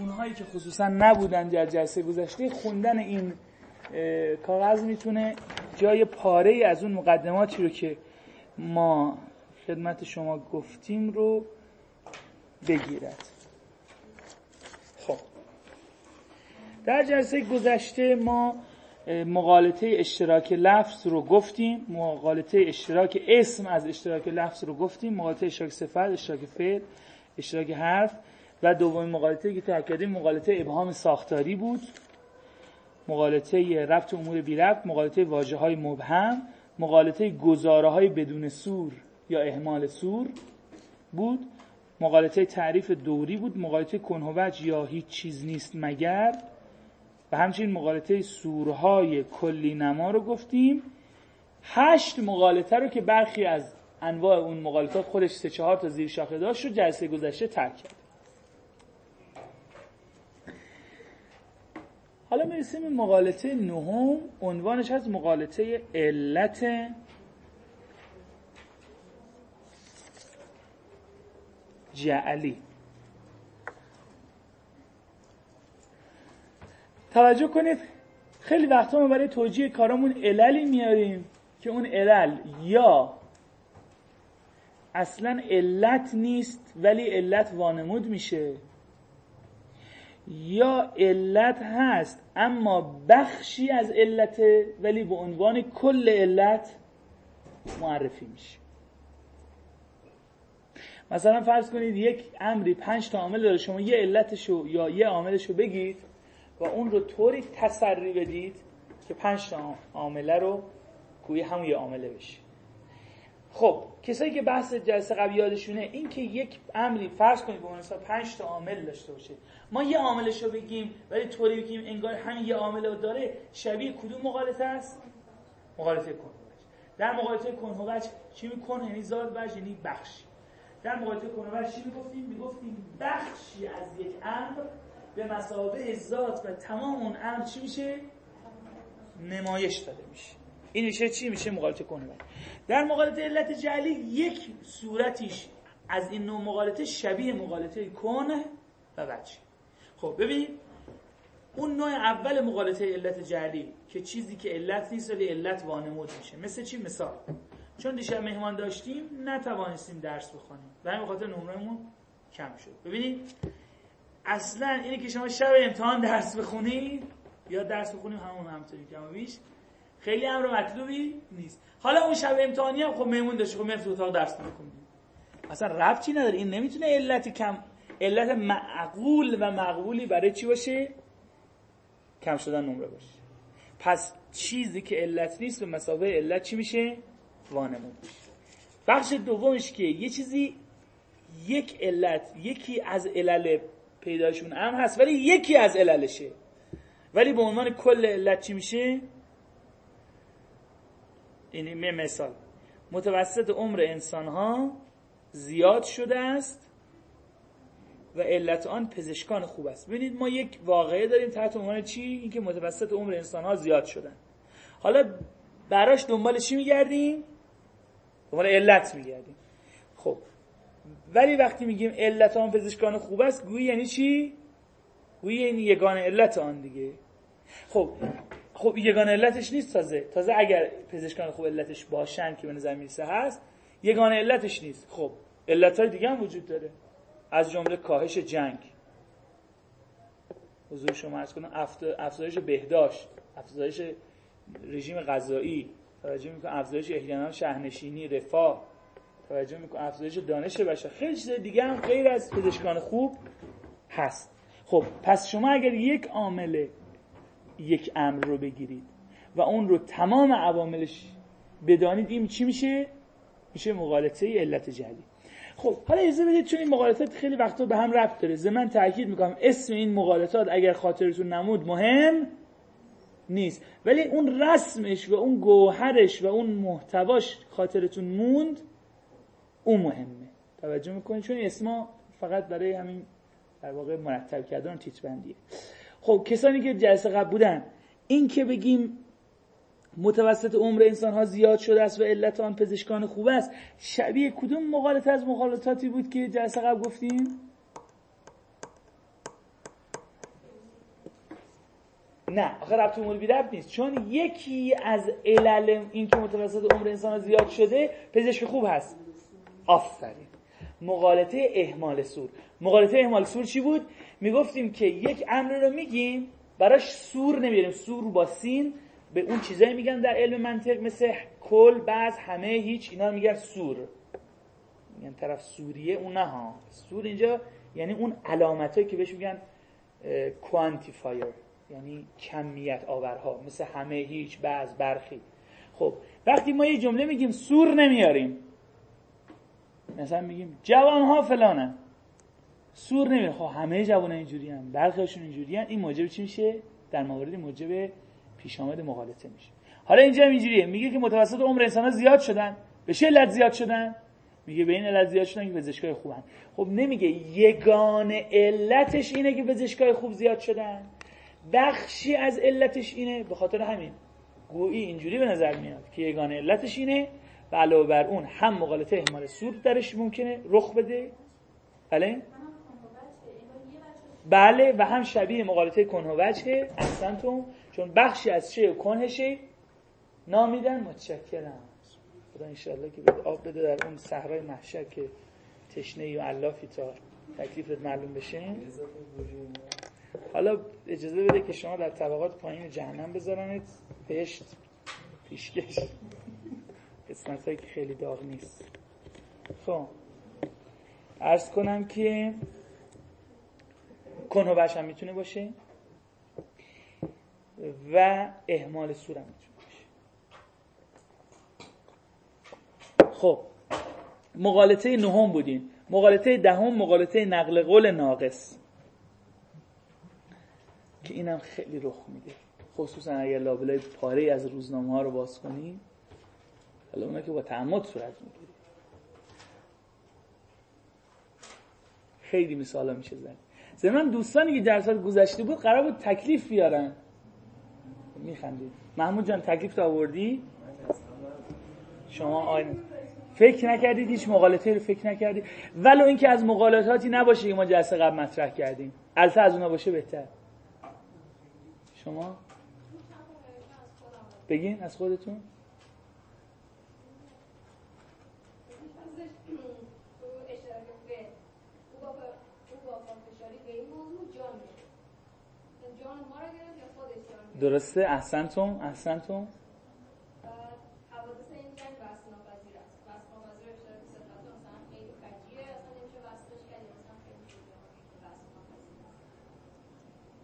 اونهایی که خصوصا نبودن در جلسه گذشته خوندن این کاغذ می‌تونه جای پاره از اون مقدماتی رو که ما خدمت شما گفتیم رو بگیرد. خب. در جلسه گذشته ما مقالطه اشتراک لفظ رو گفتیم. مقالطه اشتراک اسم از اشتراک لفظ رو گفتیم. مقالطه اشتراک صفت اشتراک فعل اشتراک حرف. و دومین مقالطه که تا کردیم مقالطه ابهام ساختاری بود مقالطه رفت امور بی رفت مقالطه واجه های مبهم مقالطه گزاره های بدون سور یا اهمال سور بود مقالطه تعریف دوری بود مقالطه کنهوج یا هیچ چیز نیست مگر. و همچنین مقالطه سورهای کلی نما رو گفتیم. هشت مقالطه رو که برخی از انواع اون مقالطات خودش سه چهار تا زیر شاخه داشت رو جلسه گذشته ترک حالا می‌رسیم این مقالطه نهم. عنوانش هست مقالطه علت جعلی. توجه کنید خیلی وقتا ما برای توجیه کارامون عللی میاریم که اون علل یا اصلا علت نیست ولی علت وانمود میشه. یا علت هست اما بخشی از علته ولی به عنوان کل علت معرفی میشه. مثلا فرض کنید یک امری پنج تا عامل داره شما یه علتشو یا یه عاملشو بگید و اون رو طوری تسری بدید که پنج تا عامله رو گویی همون یه عامله بشه. خب کسایی که بحث جلسه قبل یادشونه این که یک امری فرض کنید به مثلا 5 تا عامل داشته باشه. ما یه عاملش رو بگیم ولی طوری بگیم انگار همین یه عامل رو داره شبیه کدوم مقالطه است؟ مقالطه کن در مقالطه کنهوج چی می‌کنه یعنی زاد وجه یعنی بخشی در مقالطه کنهوج چی می‌گفتیم؟ می‌گفتیم بخشی از یک امر به مسابه ذات و تمام اون امر چی میشه؟ نمایش داده میشه. این میشه چی میشه؟ مقالطه کنهوج در مقالطه علت جعلی یک صورتیش از این نوع مقالطه شبیه مقالطه کنه و وجه. خب ببینید اون نوع اول مقالطه علت جعلی که چیزی که علت نیست ولی علت وانمود میشه. مثل چی؟ مثال. چون دیشب مهمان داشتیم نتوانستیم درس بخونیم. و همین خاطر نمرهمون کم شد. ببینید اصلا اینه که شما شب امتحان درس بخونید یا درس بخونیم همون همطوری کم بیش. خیلی امر مطلوبی نیست. حالا اون شب امتحانی هم خب مهمون داشت خب می‌رفت اتاق درس بخونید اصلا ربطی نداره. این نمی‌تونه علت کم علت معقول و مقبولی برای چی باشه؟ کم شدن نمره باشه. پس چیزی که علت نیست به مسابقه علت چی میشه؟ وانمود بخش دومش که یه چیزی یک علت یکی از علل پیداشون هم هست ولی یکی از عللشه. ولی به عنوان کل علت چی میشه؟ این مثال. متوسط عمر انسان ها زیاد شده است و علت آن پزشکان خوب است. ببینید ما یک واقعه داریم تحت عنوان چی؟ اینکه متوسط عمر انسان ها زیاد شدن. حالا براش دنبال چی میگردیم؟ دنبال علت میگردیم. خب. ولی وقتی میگیم علت آن پزشکان خوب است گویی یعنی چی؟ گویی یعنی یگان علت آن دیگه. خب. خب یگان علتش نیست تازه. تازه اگر پزشکان خوب علتش باشن که به نظر می‌رسه هست یگان علتش نیست. خب علت های دیگه هم وجود داره. از جمله کاهش جنگ. حضور شما ارز کنم افزایش بهداشت افزایش رژیم غذایی. توجه می‌کنم افزایش احیانا شهرنشینی رفاه. توجه می‌کنم افزایش دانش بشر. خیلی چیز دیگه هم غیر از پزشکان خوب هست. خب پس شما اگر یک عامل یک امر رو بگیرید. و اون رو تمام عواملش بدانید. این چی میشه؟ میشه مقالطه علت جلی خب حالا اجازه بدید چون این مقالطات خیلی وقتا به هم ربط داره. زمن تاکید می‌کنم اسم این مقالطات اگر خاطرتون نمود مهم نیست. ولی اون رسمش و اون گوهرش و اون محتواش خاطرتون موند اون مهمه. توجه می‌کنید؟ چون اسما فقط برای همین در واقع مرتب کردن تیتر بندیه. خب کسانی که جلسه قبل بودن این که بگیم متوسط عمر انسان ها زیاد شده است و علت آن پزشکان خوب است شبیه کدوم مقالطه از مقالطاتی بود که جلسه قبل گفتیم؟ نه آخه ربط امور بی ربط نیست. چون یکی از علل این که متوسط عمر انسان زیاد شده پزشک خوب هست. آفرین. مقالطه اهمال سور. مقالطه اهمال سور چی بود؟ می‌گفتیم که یک امر رو میگیم براش سور نمیاریم سور با سین به اون چیزایی میگن در علم منطق مثل کل بعض همه هیچ اینا میگن سور. میگن طرف سوریه اون نه ها. سور اینجا یعنی اون علامت که بهش میگن کوانتیفایر یعنی کمیت آورها مثل همه هیچ بعض برخی. خب وقتی ما یه جمله میگیم سور نمیاریم. مثلا میگیم جوان ها فلانه سور نمیره خب همه جوان اینجوری هم برخیشون اینجوری هم این موجب چی میشه؟ در موارد موجب پیش آمد مغالطه میشه. حالا اینجا اینجوریه. میگه که متوسط عمر انسان ها زیاد شدن. به چه علت زیاد شدن؟ میگه به این علت زیاد شدن که پزشکای خوبن خب نمیگه. یگان علتش اینه که پزشکای خوب زیاد شدن. بخشی از علتش اینه. به خاطر همین. گویی اینجوری به نظر میاد که یگان علتش اینه. و علاوه بر اون هم مقالطه احمال سور درش ممکنه رخ بده. بله؟ بله و هم شبیه مقالطه کنه وجهه احسنتون چون بخشی از چه کنهشه. نامیدن متشکرم. خدا انشاءالله که بده آب بده در اون صحرای محشر که تشنه و علافی تا تکلیفت معلوم بشه. حالا اجازه بده که شما در طبقات پایین جهنم بذارنت. بهشت پیشکش. قسمت هایی که خیلی داغ نیست. خب. ارز کنم که کنه هم می‌تونه باشه. و اهمال سور هم می‌تونه باشه. خب مقالطه نهم بودیم. مقالطه دهم مقالطه نقل قول ناقص. که اینم خیلی رخ میده. خصوصا اگر لابلای پاره از روزنامه ها رو باز کنیم. حالا اونا که با تعمد صورت می‌گیره. خیلی مثالا میشه زن زمان دوستانی که جلسات گذشته بود قرار بود تکلیف بیارن. میخندید محمود جان تکلیف تا آوردی؟ شما آین فکر نکردید؟ هیچ مقالطه رو فکر نکردید؟ ولو اینکه از مقالطاتی نباشه که ما جلسه قبل مطرح کردیم. البته از اونا باشه بهتر. شما؟ بگین از خودتون. درسته؟ احسنتون؟ احسنتون؟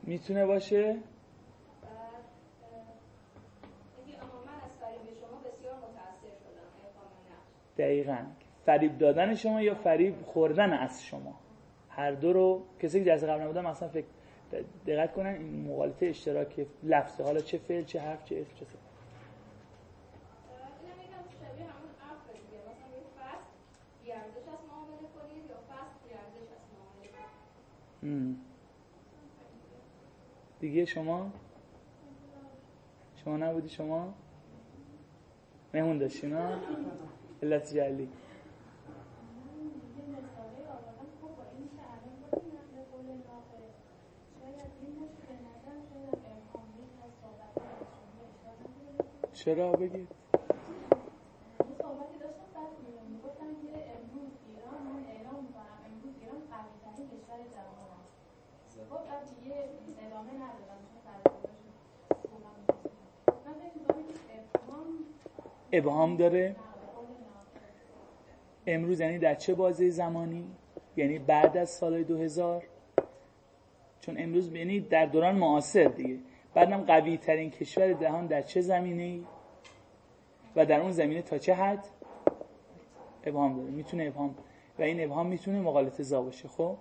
می‌تونه باشه؟ دقیقا. فریب دادن شما یا فریب خوردن از شما؟ هر دو رو کسی که جلسه قبل نبودن مثلا فکر دقت کنن این مقالطه اشتراک لفظه. حالا چه فعل چه حرف چه اسم چه صفت دیگه. شما؟ شما نبودی شما؟ مهمون داشتی نه؟ علت جلی چرا بگید ابهام داره؟ امروز یعنی در چه بازه زمانی؟ یعنی بعد از سال 2000 چون امروز یعنی در دوران معاصر دیگه. بعدم قوی ترین کشور دهان در چه زمینه و در اون زمینه تا چه حد؟ ابهام داره. می‌تونه ابهام و این ابهام می‌تونه مقالطه زا باشه خب؟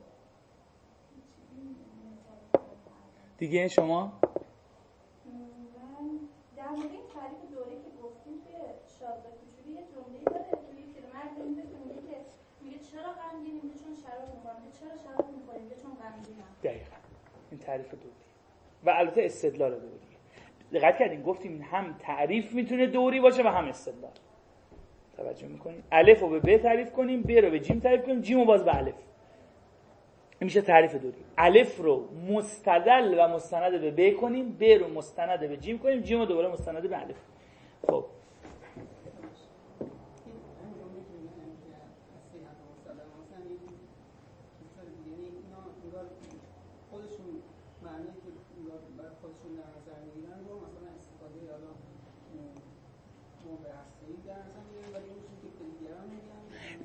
دیگه شما در مورد این تعریف دوره که گفتیم که شازده کوچولی یه جمله داره توی پیرمرد میگه که میگه چرا غمگینیم میگه چون شراب می‌خوریم چرا شراب می‌خوریم چون غمگینم دقیقا این تعریف دوری. و البته استدلال دوری. دقت کردیم گفتیم هم تعریف می‌تونه دوری باشه و هم استدلال. توجه می‌کنیم الف رو به ب تعریف کنیم ب رو به جیم تعریف کنیم جیم رو باز به الف. میشه تعریف دوری. الف رو مستدل و مستند به ب کنیم ب رو مستند به جیم کنیم جیم رو دوباره مستند به الف. خب.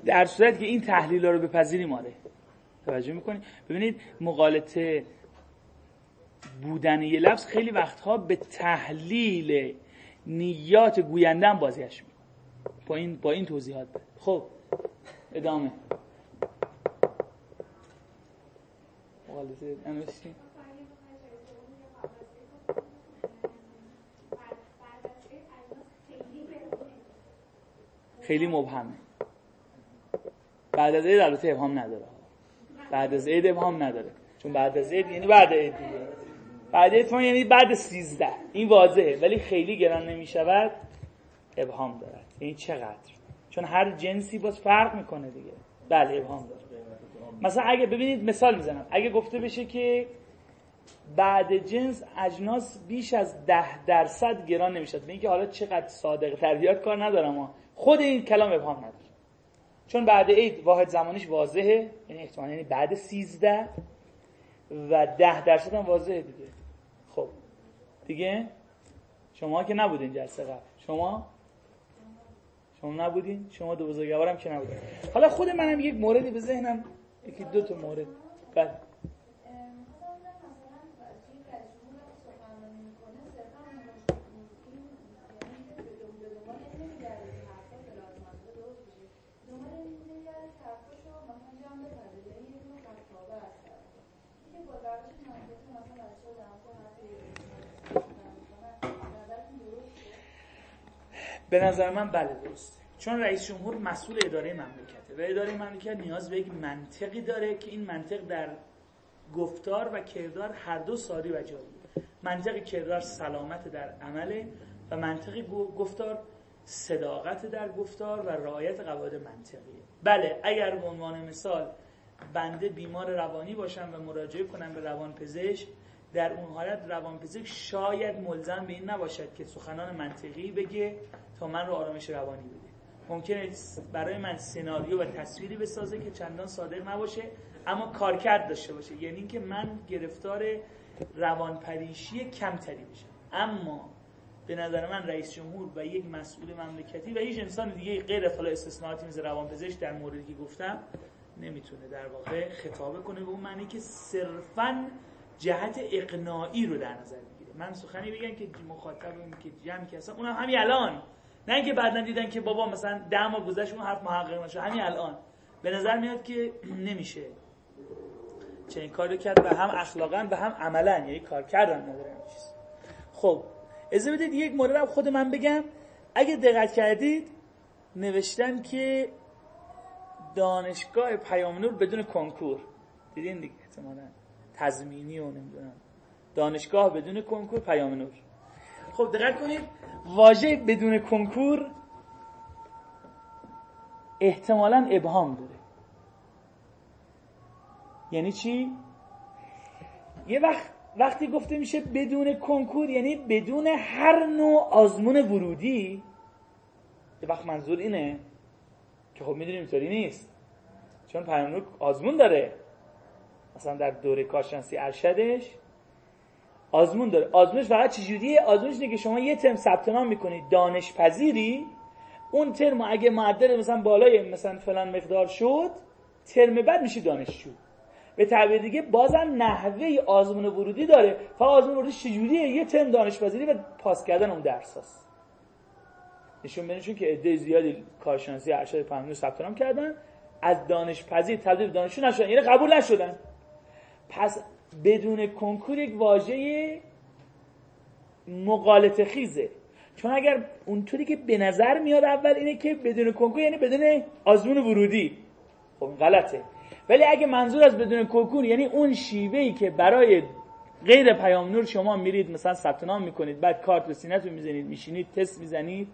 در صورت که این تحلیل رو بپذیریم آره توجه می‌کنید ببینید مقالطه بودن یه لفظ خیلی وقتها به تحلیل نیات گوینده هم بازیش می‌کنه. با این با این توضیحات. خب ادامه. خیلی مبهمه. بعد از عید البته ابهام نداره. بعد از عید ابهام نداره. چون بعد از عید یعنی بعد عید دیگه. بعد عید یعنی بعد 13 این واضحه. ولی خیلی گران نمی شود ابهام دارد. یعنی چقدر؟ چون هر جنسی باز فرق می‌کنه دیگه. بله ابهام داره. مثلا اگه ببینید مثال می‌زنم. اگه گفته بشه که بعد جنس اجناس بیش از ده درصد گران نمی‌شد به اینکه حالا چقدر صادق تربیات کار ندارم خود این کلام ابهام نداره. چون بعد عید واحد زمانیش واضحه یعنی احتمالا یعنی بعد سیزده و ده درصد هم واضحه دیگه. خب. دیگه؟ شما که نبودین جلسه قبل. شما؟ شما نبودین؟ شما دو بزرگوارم که نبودین. حالا خود منم یک موردی به ذهنم یکی دو تا مورد. بله. به نظر من بله درسته. چون رئیس جمهور مسئول اداره مملکته و اداره مملکت نیاز به یک منطقی داره که این منطق در گفتار و کردار هر دو ساری و جاری منطق کردار سلامت در عمله و منطق گفتار صداقت در گفتار و رعایت قواعد منطقی. بله اگر به عنوان مثال بنده بیمار روانی باشم و مراجعه کنم به روانپزشک در اون حالت روانپزشک شاید ملزم به این نباشد که سخنان منطقی بگه تا من رو آرامش روانی بده. ممکنه برای من سناریو و تصویری بسازه که چندان صادق نباشه اما کارکرد داشته باشه. یعنی اینکه من گرفتار روانپریشی کمتری بشم اما به نظر من رئیس جمهور و یک مسئول مملکتی و هیچ انسان دیگه غیر از حالا استثناءاتی مثل روانپزشک در موردی که گفتم نمی‌تونه در واقع خطابه کنه به اون معنی که صرفا جهت اقناعی رو در نظر می‌گیره. من سخنی بگم که مخاطب که جمع که اصلا اونم همین الان. نه اینکه بعدا دیدن که بابا مثلا ده ماه گذشت اون حرف محقق نشه. همین الان. به نظر میاد که نمیشه. چنین کار رو کرد و هم اخلاقا و هم عملا. یعنی کار کردن نداره چیز. خب اجازه بدید یک مورد خود من بگم. اگه دقت کردید نوشتن که دانشگاه پیام نور بدون کنکور. دیدین دیگه احتمالاً. تضمینی و نمی‌دونم. دانشگاه بدون کنکور پیام نور. خب دقت کنید واژه بدون کنکور احتمالا ابهام داره. یعنی چی؟ یه وقت وقتی گفته میشه بدون کنکور یعنی بدون هر نوع آزمون ورودی یه وقت منظور اینه که خب می‌دونیم اینطوری نیست. چون پیام آزمون داره. مثلا در دوره کارشناسی ارشدش آزمون داره. آزمونش فقط چجوریه آزمونش اینه که شما یه ترم ثبت نام می‌کنید دانشپذیری. اون ترم اگه معدل مثلا بالای مثلا فلان مقدار شد ترم بعد میشه دانشجو. به تعبیر دیگه بازم نحوه آزمون ورودی داره. فقط آزمون ورودی چجوریه یه ترم دانشپذیری و پاس کردن اون درس هست نشون بدین که عده زیادی کارشناسی ارشد فهمی ثبت نام کردن. از دانشپذیر تبدیل دانشجو نشدن. یعنی قبول نشدن. پس بدون کنکور یک واژه مقالط خیزه. چون اگر اونطوری که به نظر میاد اول اینه که بدون کنکور یعنی بدون آزمون ورودی. خب غلطه. ولی اگه منظور از بدون کنکور یعنی اون شیوهی که برای غیر پیام نور شما میرید مثلا ثبت نام می‌کنید بعد کارت به سینه‌تون می‌زنید میشینید تست می‌زنید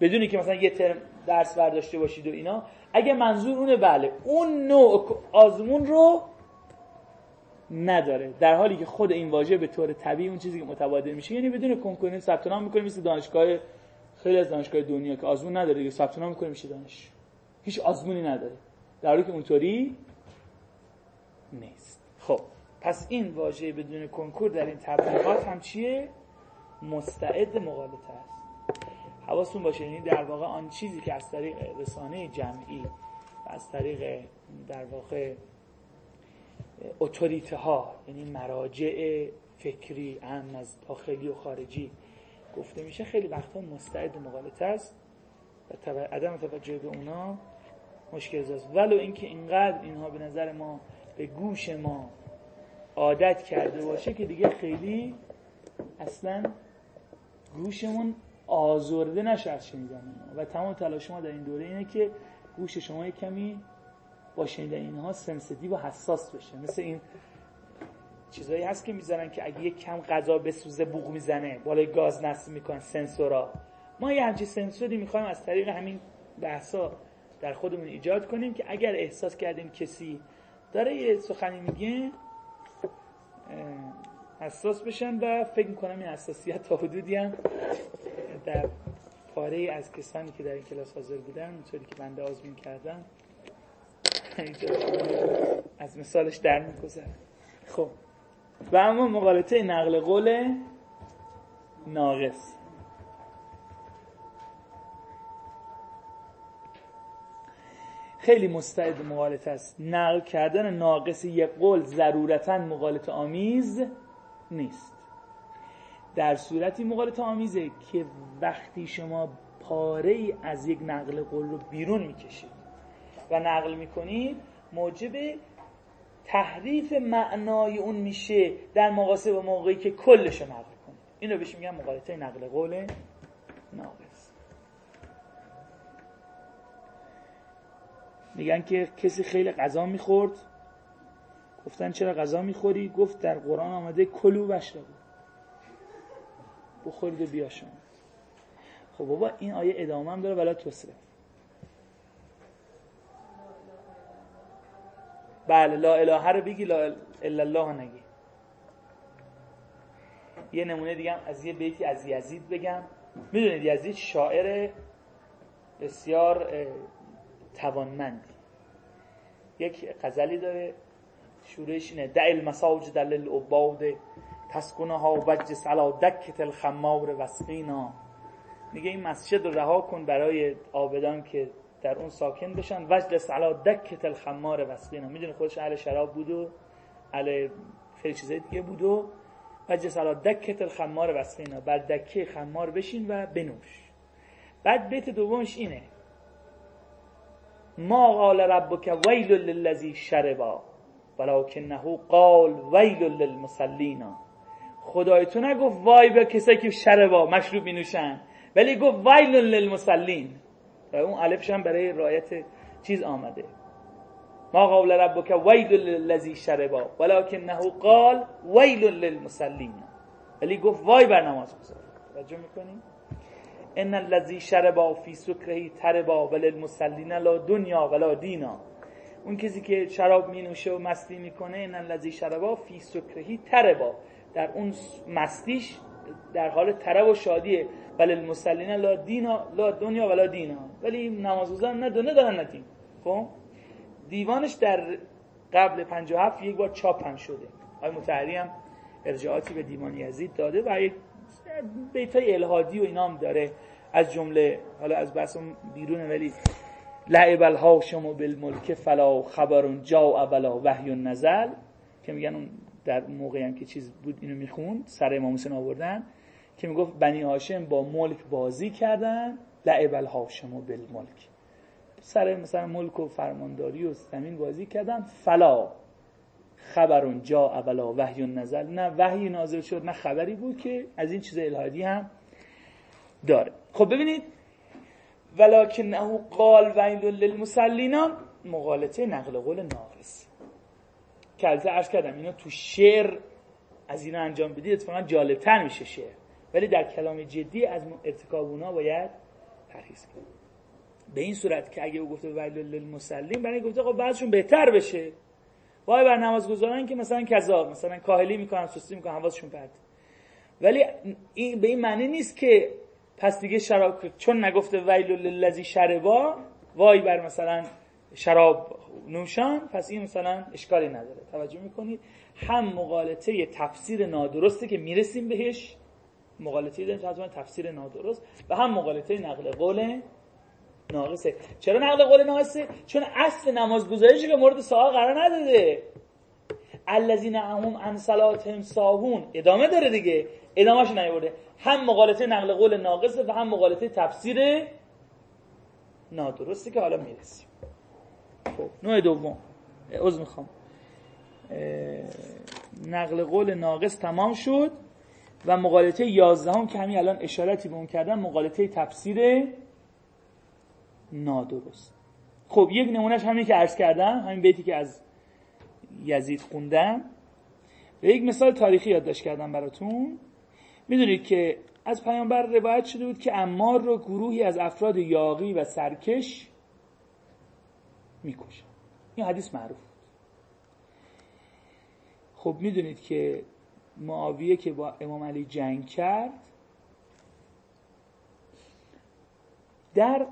بدونی که مثلا یه ترم درس برداشته باشید و اینا اگه منظور اونه بله اون نوع آزمون رو نداره. در حالی که خود این واژه به طور طبیعی اون چیزی که متبادل میشه یعنی بدون کنکور ثبت نام می‌کنیم مثل دانشگاه خیلی از دانشگاه دنیا که آزمون نداره دیگه ثبت نام می‌کنیم میشه دانش. هیچ آزمونی نداره. در حالی که اونطوری نیست. خب پس این واژه بدون کنکور در این تبلیغات هم چیه؟ مستعد مقالطه است. حواستون باشه یعنی در واقع آن چیزی که از طریق رسانه جمعی و از طریق در واقع اتوریته ها یعنی مراجع فکری هم از داخلی و خارجی. گفته میشه خیلی وقتا مستعد مقالطه است و عدم توجه به اونا مشکل است ولو اینکه اینقدر اینها به نظر ما به گوش ما عادت کرده باشه که دیگه خیلی اصلا گوشمون آزرده نشه از شنیدن و تمام تلاش ما در این دوره اینه که گوش شما کمی با شنیدن اینها sensitive و حساس بشه. مثل این چیزایی هست که می‌ذارن که اگه یک کم غذا بسوزه بوق می‌زنه بالای گاز نصب می‌کنن سنسورا. ما یه همچین سنسوری می‌خوایم از طریق همین بحثا در خودمون ایجاد کنیم که اگر احساس کردیم کسی داره یه سخنی میگه حساس بشن و فکر می‌کنم این حساسیت تا حدودی هم در پاره از کسانی که در این کلاس حاضر بودن اونطوری که بنده آزمون کردم از مثالش در میگذره. خب. و اما مقالطه نقل قول ناقص. خیلی مستعد مقالطه است. نقل کردن ناقص یک قول ضرورتا مقالط آمیز نیست. در صورتی مقالط آمیزه که وقتی شما پاره از یک نقل قول رو بیرون می‌کشید. و نقل می‌کنید موجب تحریف معنای اون میشه در مقاسه با موقعی که کلش رو نقل کنید این رو بهش میگن مقالطه نقل قول ناقص. میگن که کسی خیلی غذا می‌خورد. گفتن چرا غذا می‌خوری؟ گفت در قرآن آمده کلو بشربو بخورید و بیا شما خب بابا این آیه ادامه هم داره ولا تسرف بله لا اله رو بگی لا الا الله نگی. یه نمونه دیگه از یه بیتی از یزید بگم. می‌دونید یزید شاعر بسیار توانمندی. یک غزلی داره شورش اینه دع المساجد للعباد تسکنها وجس علا دکت الخمار وسقینا میگه این مسجد رو رها کن برای آبدان که در اون ساکن بشن. وجلس علا دکت الخمار وسقینا می‌دونه خودش اهل شراب بود و اهل خیلی چیزای دیگه بود و وجلس علا دکت الخمار وسقینا بر دکه خمار بشین و بنوش. بعد بیت دومش اینه. ما قال ربک ویل للذی شربا ولکنه قال ویل للمصلینا. خدای تو نگفت وای به کسایی که شربا مشروب می نوشن ولی گفت ویل للمصلین. و اون الفش هم برای رایت چیز آمده. ما قال ربک ویل للذی شربا ولکنه قال ویل للمصلین ولی گفت وای بر نماز گذار توجه می‌کنیم ان الذی شربا فی سکرهی تربا وللمصلین لا دنیا ولا دینا. اون کسی که شراب می نوشه و مستی می‌کنه ان الذی شربا فی سکرهی تربا. در اون مستیش در حال طرب و شادیه. ولی المسلین لا دینا لا دنیا ولا دینا ولی نمازگزار نه دنیا دارن نه دین. خب؟ دیوانش در قبل 57 یک بار چاپ هم شده. آقای متحری هم ارجاعاتی به دیوان یزید داده و یک بیت های الهادی و اینام داره. از جمله حالا از بحث بیرونه ولی لعب الهاشم بالملک فلا خبر جا ولا وحی نزل که میگن اون در موقعی هم که چیز بود اینو می‌خوند سر امام حسین آوردن. که می‌گفت بنی هاشم با ملک بازی کردن لعب الهاشم بالملک. سر مثلا ملک و فرمانداری و زمین بازی کردن فلا خبرون جا اولا وحی نزل. نه وحی نازل شد نه خبری بود که از این چیز الهادی هم داره. خب ببینید ولکنه قال ویل للمسلینا مقالطه نقل قول ناقص. که عرض کردم اینا تو شعر از اینا انجام بدید اتفاقا جالبتر میشه شعر. ولی در کلام جدی از ارتکاب اونا باید پرهیز کنید به این صورت که اگه او گفته ویل للمسلین برای گفته خب بعضشون بهتر بشه. وای بر نماز گذارن که مثلا کذا مثلا کاهلی می‌کنن سستی می‌کنن حواسشون پرت ولی این به این معنی نیست که پس دیگه شراب چون نگفته ویل للذی شربا وای بر مثلا شراب نوشان پس این مثلا اشکالی نداره. توجه می‌کنید؟ هم مقالطه تفسیر نادرسته که می‌رسیم بهش مقالطه داریم تفسیر نادرست و هم مقالطه نقل قول ناقصه. چرا نقل قول ناقصه؟ چون اصل نماز گذاریشی که مورد سوال قرار نداده. الذین هم عن صلاتهم ساهون. ادامه داره دیگه. ادامهش نیورده. هم مقالطه نقل قول ناقصه و هم مقالطه تفسیر نادرسته که حالا می‌رسیم. خب نوع دوم. عذر می‌خوام. نقل قول ناقص تمام شد. و مقالطه یازدهم که همین الان اشارتی به اون کردن مقالطه تفسیر نادرست. خب یک نمونهش همین که عرض کردم همین بیتی که از یزید خوندم. و یک مثال تاریخی یادداشت کردم براتون. می‌دونید که از پیامبر روایت شده بود که امار رو گروهی از افراد یاقی و سرکش می‌کشن. این حدیث معروف خب می‌دونید که معاویه که با امام علی جنگ کرد در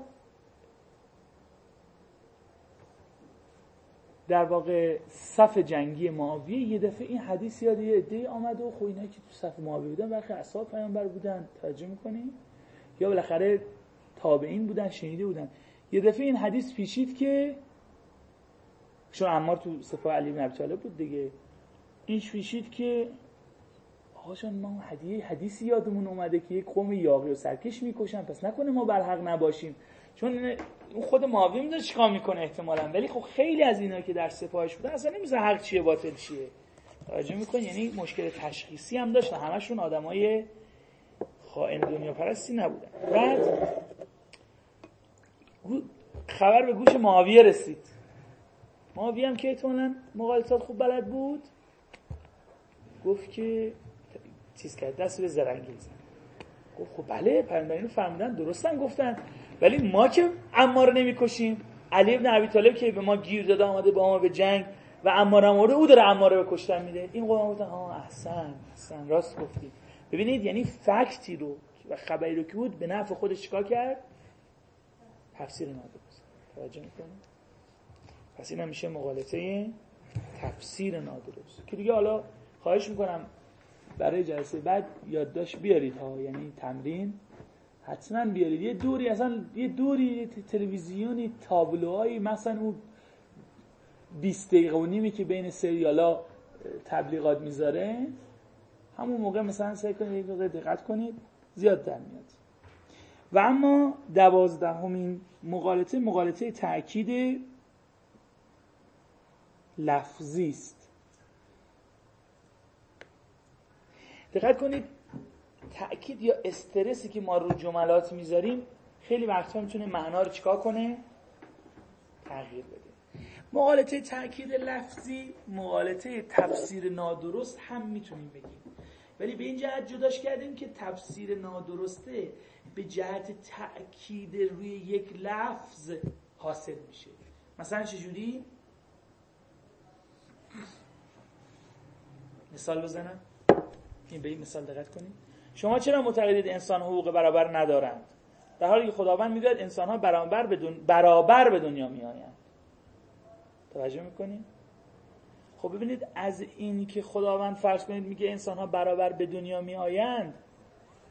در واقع صف جنگی معاویه یه دفعه این حدیث یاد یه عده آمد و خب اینایی که تو صف معاویه بودن برخی اصحاب پیامبر بودن توجه می‌کنی؟ یا بالاخره تابعین بودن شنیده بودن. یه دفعه این حدیث پیشید که چون عمار تو سپاه علی بن ابی بود دیگه این پیشید که آقا ما هدیه حدیثی یادمون اومده که یک قوم یاقی و سرکش می‌کشن. پس نکنه ما بر حق نباشیم. چون خود معاویه می‌دونه چیکار می‌کنه احتمالا. ولی خب خیلی از اینا که در سپاهش بودن اصلا نمیزه حق چیه باطل چیه. توجه میکن یعنی مشکل تشخیصی هم داشتن همشون آدمای خائن دنیا پرستی نبودن. بعد خبر به گوش معاویه رسید. معاویه هم که احتمالا مقالطات خوب بلد بود گفت که چیز کرد دست به زرنگی زد. گفت خب بله پیامبرین فرمودن درستن گفتن. ولی ما که عمار رو نمی‌کشیم علی ابن ابی طالب که به ما گیر داده آمده با ما به جنگ و عمار هم او داره عمار رو به کشتن میده. این قوم گفتن ها احسن احسن راست گفتی. ببینید یعنی فکتی رو و خبری رو که بود به نفع خودش چیکار کرد؟ تفسیر نادرست توجه می‌کنید پس این میشه مقالطه تفسیر نادرست که دیگه حالا خواهش می‌کنم برای جلسه بعد یادداشت بیارید ها یعنی تمرین. حتما بیارید. یه دوری اصلا یه دوری تلویزیونی تابلوهایی مثلا اون 20 دقیقه و نیمی که بین سریالا تبلیغات می‌ذاره. همون موقع مثلا سعی کنید یه دقت کنید زیاد در میاد. و اما دوازدهمین مقالطه مقالطه تاکید لفظی است. دقت کنید تأکید یا استرسی که ما رو جملات می‌ذاریم خیلی وقتا می‌تونه معنا رو چیکار کنه؟ تغییر بده. مقالطه تأکید لفظی مقالطه تفسیر نادرست هم می‌تونیم بگیم. ولی به این جهت جداش کردیم که تفسیر نادرسته به جهت تأکید روی یک لفظ حاصل میشه. مثلا چجوری؟ مثال بزنم. این به این مثال دقت کنید. شما چرا معتقدید انسان حقوق برابر ندارند؟ در حالی که خداوند می‌گوید انسان ها برابر به برابر به دنیا میآیند. توجه می‌کنید؟ خب ببینید از این که خداوند فرض کنید میگه انسان ها برابر به دنیا میآیند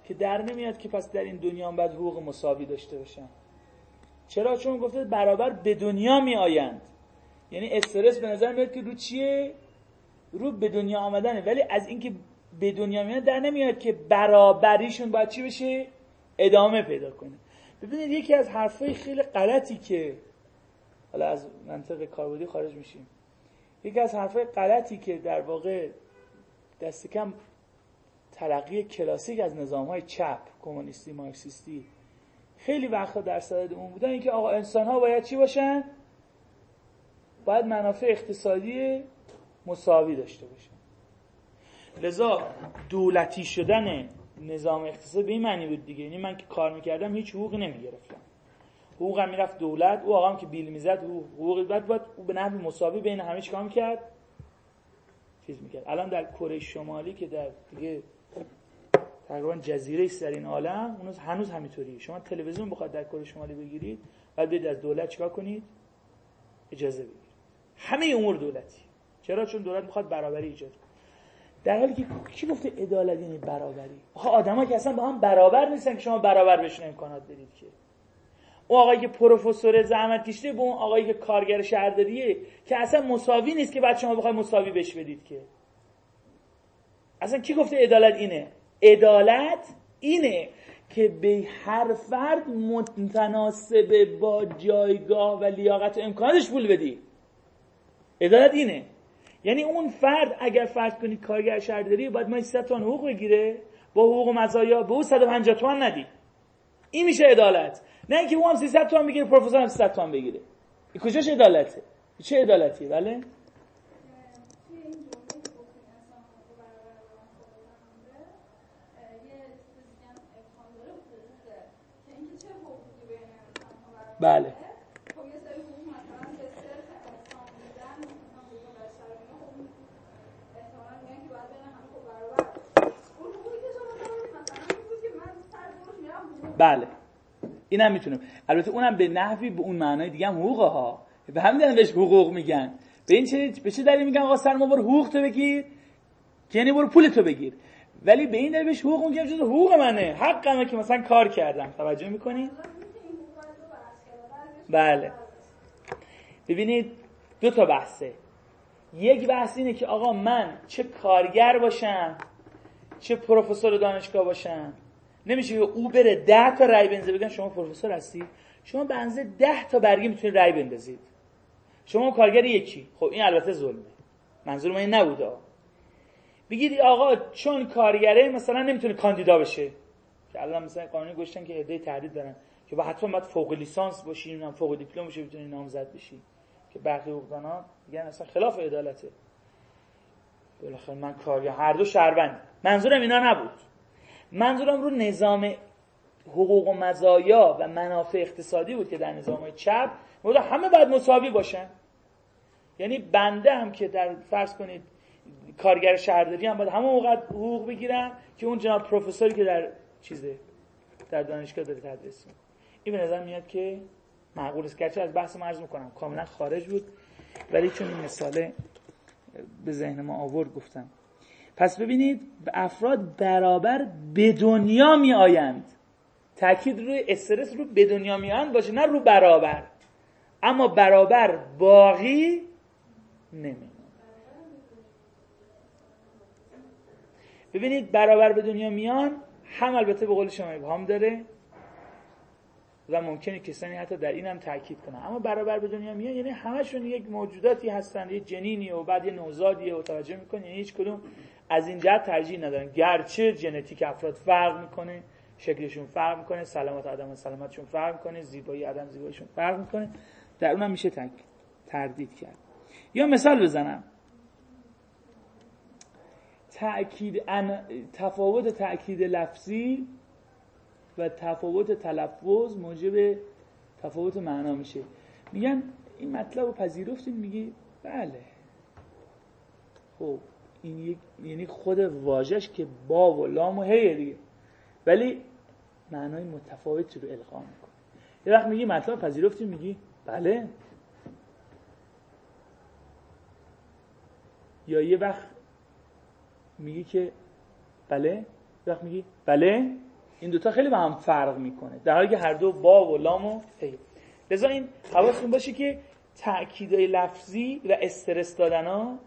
که در نمیاد که پس در این دنیا هم باید حقوق مساوی داشته باشن. چرا؟ چون گفته برابر به دنیا میآیند. یعنی استرس به نظر میاد که رو چیه؟ رو به دنیا آمدنه. ولی از اینکه به دنیا میاد در نمیاد که برابریشون باید چی بشه؟ ادامه پیدا کنه. ببینید یکی از حرفای خیلی غلطی که حالا از منطق کاربردی خارج میشیم. یکی از حرفای غلطی که در واقع دست کم تلقی کلاسیک از نظام های چپ کمونیستی مارکسیستی خیلی وقتا در صدد اون بودن اینکه آقا انسان ها باید چی باشن؟ باید منافع اقتصادی مساوی داشته باشن. لذا دولتی شدن نظام اقتصاد به این معنی بود دیگه. یعنی من که کار می‌کردم هیچ حقوقی نمی‌گرفتم. حقوقم می‌رفت دولت او آقام که بیل می‌زد حقوقی بعد باید او به نحو مساوی بین همه چیکار می‌کرد. چیز می‌کرد. الان در کره شمالی که در دیگه تقریبا جزیره است در این عالم اون هنوز همینطوریه. شما تلویزیون بخواد در کره شمالی بگیرید بعد برید از دولت چیکار کنید؟ اجازه بگیرید. همه امور دولتی. چرا؟ چون دولت می‌خواد برابری ایجاد در حالی که کی گفته عدالت یعنی برابری؟ آخه آدمایی که اصلا با هم برابر نیستن که شما برابر بهشون امکانات بدید که. اون آقایی که پروفسور زحمت کشیده به اون آقایی که کارگر شهرداریه که اصلا مساوی نیست که بعد شما بخواید مساوی بهش بدید که. اصلا کی گفته عدالت اینه؟ عدالت اینه که به هر فرد متناسب با جایگاه و لیاقت و امکاناتش پول بدی. عدالت اینه. یعنی اون فرد اگر فرض کنید کارگر شهرداری باید ما 300 تومن حقوق بگیره. با حقوق و مزایا به او 150 تومن ندی. این میشه عدالت. نه اینکه او هم 300 تومن بگیره پروفسور هم 300 تومن بگیره. این کجاش عدالته؟ چه عدالتیه؟ بله؟ بله. بله. اینم می‌تونه البته اونم به نحوی به اون معنای دیگه هم حقوق ها به همین بهش حقوق میگن. به این چه به چه دلیل میگن آقا سرما برو حقوق تو بگیر؟ یعنی برو پول تو بگیر. ولی به این دلیل بهش حقوق میگن جز حقوق منه. حقمه که مثلا کار کردم توجه می‌کنی؟ بله. ببینید دو تا بحثه. یک بحث اینه که آقا من چه کارگر باشم چه پروفسور دانشگاه باشم. نمیشه که او بره ده تا رای بنزه بگن شما پروفسور هستی شما به اندازه ده تا برگی می‌تونید رای بندازید. شما کارگر یکی. خب این البته ظلمه. منظور من این نبوده. بگید آقا چون کارگره مثلا نمی‌تونه کاندیدا بشه. که الان مثلا قانونی گوشتن که عده تهدید دارن. که با حتما باید فوق لیسانس باشی نام فوق دیپلم باشی بتونی نامزد بشی. که برخی حقوقدانا میگن اصلا خلاف عدالته. بالاخره من کارگر هر دو شهروند. منظورم اینا نبود. منظورم رو نظام حقوق و مزایا و منافع اقتصادی بود که در نظام چپ بود همه باید مساوی باشن. یعنی بنده هم که در فرض کنید کارگر شهرداری هم باید همه موقع حقوق بگیرم که اون جناب پروفسوری که در چیزه در دانشگاه داره تدریس این به نظر میاد که معقول است. گرچه از بحث مرز می‌کنم کاملا خارج بود ولی چون این مثاله به ذهن ما آورد گفتم. پس ببینید افراد برابر به دنیا می آیند تاکید روی استرس رو به دنیا می آیند باشه نه رو برابر. اما برابر باقی نمی ببینید برابر به دنیا میان هم البته به قول شما ابهام داره و ممکنه کسانی حتی در این هم تاکید کنن. اما برابر به دنیا میان یعنی همشون یک موجوداتی هستن یه جنینی و بعد یه نوزادیه و توجه می‌کنه یعنی هیچ کدوم از این جهت ترجیح ندارن. گرچه ژنتیک افراد فرق می‌کنه شکلشون فرق می‌کنه سلامت آدم و سلامتشون فرق می‌کنه زیبایی آدم زیباییشون فرق می‌کنه. در اونم میشه تردید کرد. یا مثال بزنم. تأکید تفاوت تأکید لفظی و تفاوت تلفظ موجب تفاوت معنا میشه. میگن این مطلب رو پذیرفتیم میگی بله. خب. این یک یعنی خود واژش که با و لام و هیه دیگه. ولی معنای متفاوتی رو القا می‌کنه. یه وقت میگی مطلب پذیرفتیم میگی بله. یا یه وقت میگی که بله یه وقت میگی بله. این دوتا خیلی با هم فرق می‌کنه. در حالی که هر دو با و لام و هی لذا این حواستون باشه که تأکیدهای لفظی و استرس دادن ها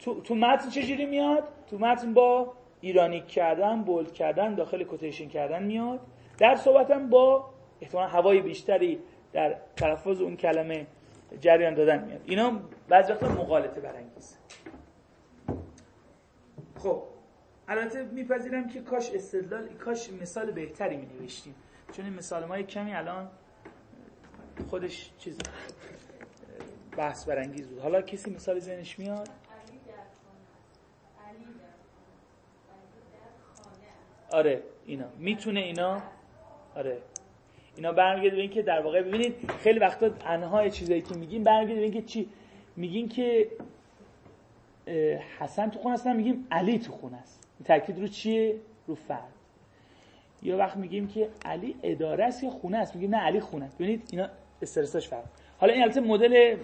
تو, تو متن چجوری میاد؟ تو متن با ایرانی کردن، بولد کردن، داخل کوتیشن کردن میاد. در صحبتم با احتمال هوای بیشتری در تلفظ اون کلمه جریان دادن میاد. اینا بعضی وقتا مقالطه برانگیزه. خب البته میپذیرم که کاش استدلال کاش مثال بهتری می نوشتیم چون این مثال ما کمی الان خودش چیز بحث برانگیز بود. حالا کسی مثال ذهنش میاد؟ آره اینا. می‌تونه اینا آره. اینا برمیگرده به اینکه در واقع ببینید خیلی وقتا انهای چیزایی که میگیم برمیگرده به اینکه چی؟ میگین که حسن تو خونه است میگیم علی تو خونه است. تاکید رو چیه؟ رو فرد. یا وقت میگیم که علی اداره است یا خونه است؟ میگیم نه علی خونه است. ببینید اینا استرساش فرق. حالا این البته مدل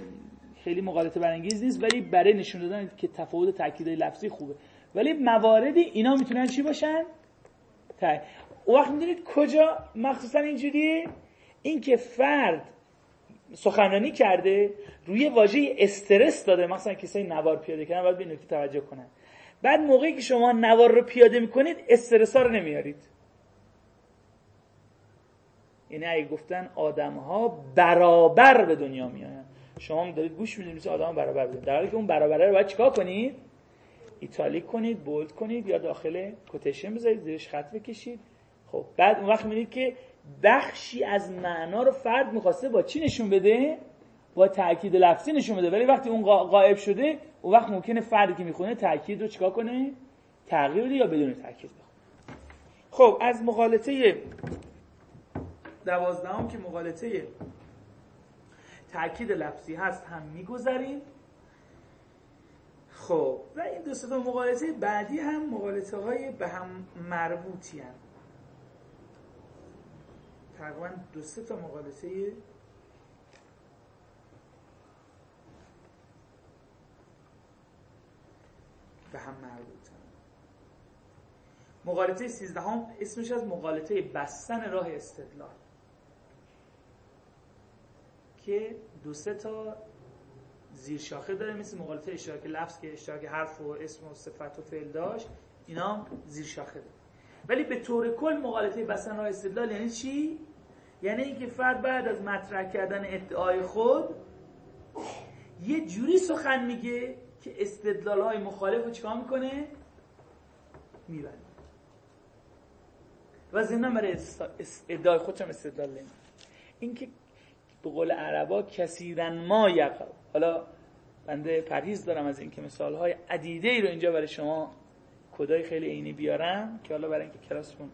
خیلی مقالطه برانگیز نیست ولی برای نشون دادن که تفاوت تاکید لفظی خوبه. ولی مواردی اینا می‌تونن چی باشن؟ تا وقت می‌دونید کجا مخصوصا اینجوری؟ این که فرد سخنرانی کرده روی واژه استرس داده مثلا کسایی نوار پیاده کردن باید به نکته توجه کنن. بعد موقعی که شما نوار رو پیاده می‌کنید استرس ها رو نمیارید. یعنی اگه گفتن آدم ها برابر به دنیا میآیند شما دارید گوش می‌دید مثل آدم برابر بدید در حالی که اون برابره رو باید چیکار کنید؟ ایتالیک کنید بولد کنید یا داخل کوتیشن بذارید زیرش خط بکشید. خب بعد اون وقت می‌دید که بخشی از معنا رو فرد می‌خواسته با چی نشون بده؟ با تاکید لفظی نشون بده. ولی وقتی اون غائب شده اون وقت ممکنه فردی که می‌خونه تاکید رو چیکار کنه؟ تغییر بده یا بدون تاکید بخونه. خب از مقالطه دوازدهم که مقالطه تاکید لفظی هست هم میگذریم. خب و این دو تا مقالطه بعدی هم مقالطه های به هم مربوطی هم. تقریبا دو سه تا مقالطه به هم مربوطن مقالطه سیزدهم اسمش از مقالطه بستن راه استدلال که دو سه تا زیر شاخه داره مثل مقالطه اشتراک لفظ که اشتراک حرف و اسم و صفت و فعل داشت اینا زیر شاخه داره. ولی به طور کل مقالطه راه استدلال یعنی چی؟ یعنی اینکه فرد بعد از مطرح کردن ادعای خود یه جوری سخن میگه که استدلال های مخالف رو چیکار می‌کنه؟ میبنده. و زندان برای ادعای خودشم استدلال نمید اینکه به قول عربا کثیرن ما یقل حالا بنده پرهیز دارم از اینکه مثال های عدیده ای رو اینجا برای شما کدای خیلی عینی بیارم که حالا برای اینکه کلاسمون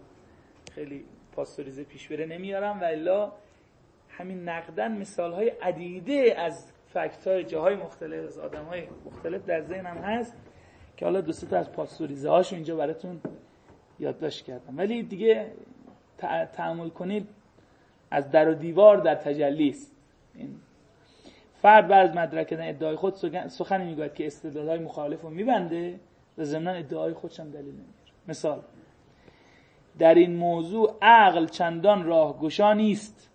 خیلی پاستوریزه پیش بره نمیارم و الا همین نقدن مثال های عدیده از فکت های جاهای مختلف از آدم های مختلف در ذهنم هست که حالا دو تا از پاستوریزه هاشو اینجا براتون یادداشت کردم. ولی دیگه تعمل کنید از در و دیوار در تجلی است. این فرد بعد از مدرک کردن ادعای خود سخنی می‌گوید که های مخالف رو میبنده و ضمن ادعای خودش هم دلیل نمیاره مثال در این موضوع عقل چندان راهگشا نیست.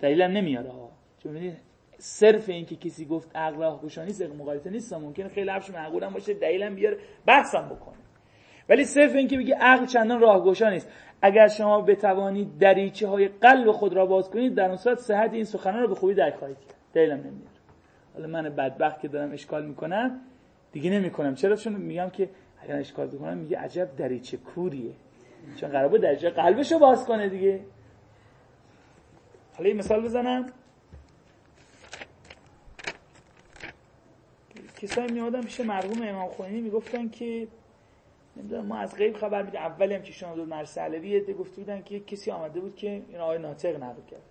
دلیلم نمیاره ها چون صرف این که کسی گفت عقل راهگشا نیست مقایسه نیست ممکنه خیلی حرفش معقول هم باشه دلیلم بیاره بحثم بکنه. ولی صرف این که بگی عقل چندان راهگشا نیست. اگر شما بتوانید دریچه های قلب خود را باز کنید در اون صورت صحت این سخنان رو به خوبی درک خواهید کرد. دلیلم نمیاره حالا من بدبخت که دارم اشکال می‌کنم دیگه نمی‌کنم. چرا؟ چون میگم که اگر اشکال بکنم میگه عجب دریچه کوریه. چون قرار بود دریچه قلبش رو باز کنه دیگه. حالا مثال بزنم. کسایی میادم پیش مرحوم امام خمینی می‌گفتن که نمی‌دونم ما از غیب خبر میده اولی هم که شما دو مرس علوی گفته بودن که کسی آمده بود که این آقای ناطق نقل کرد.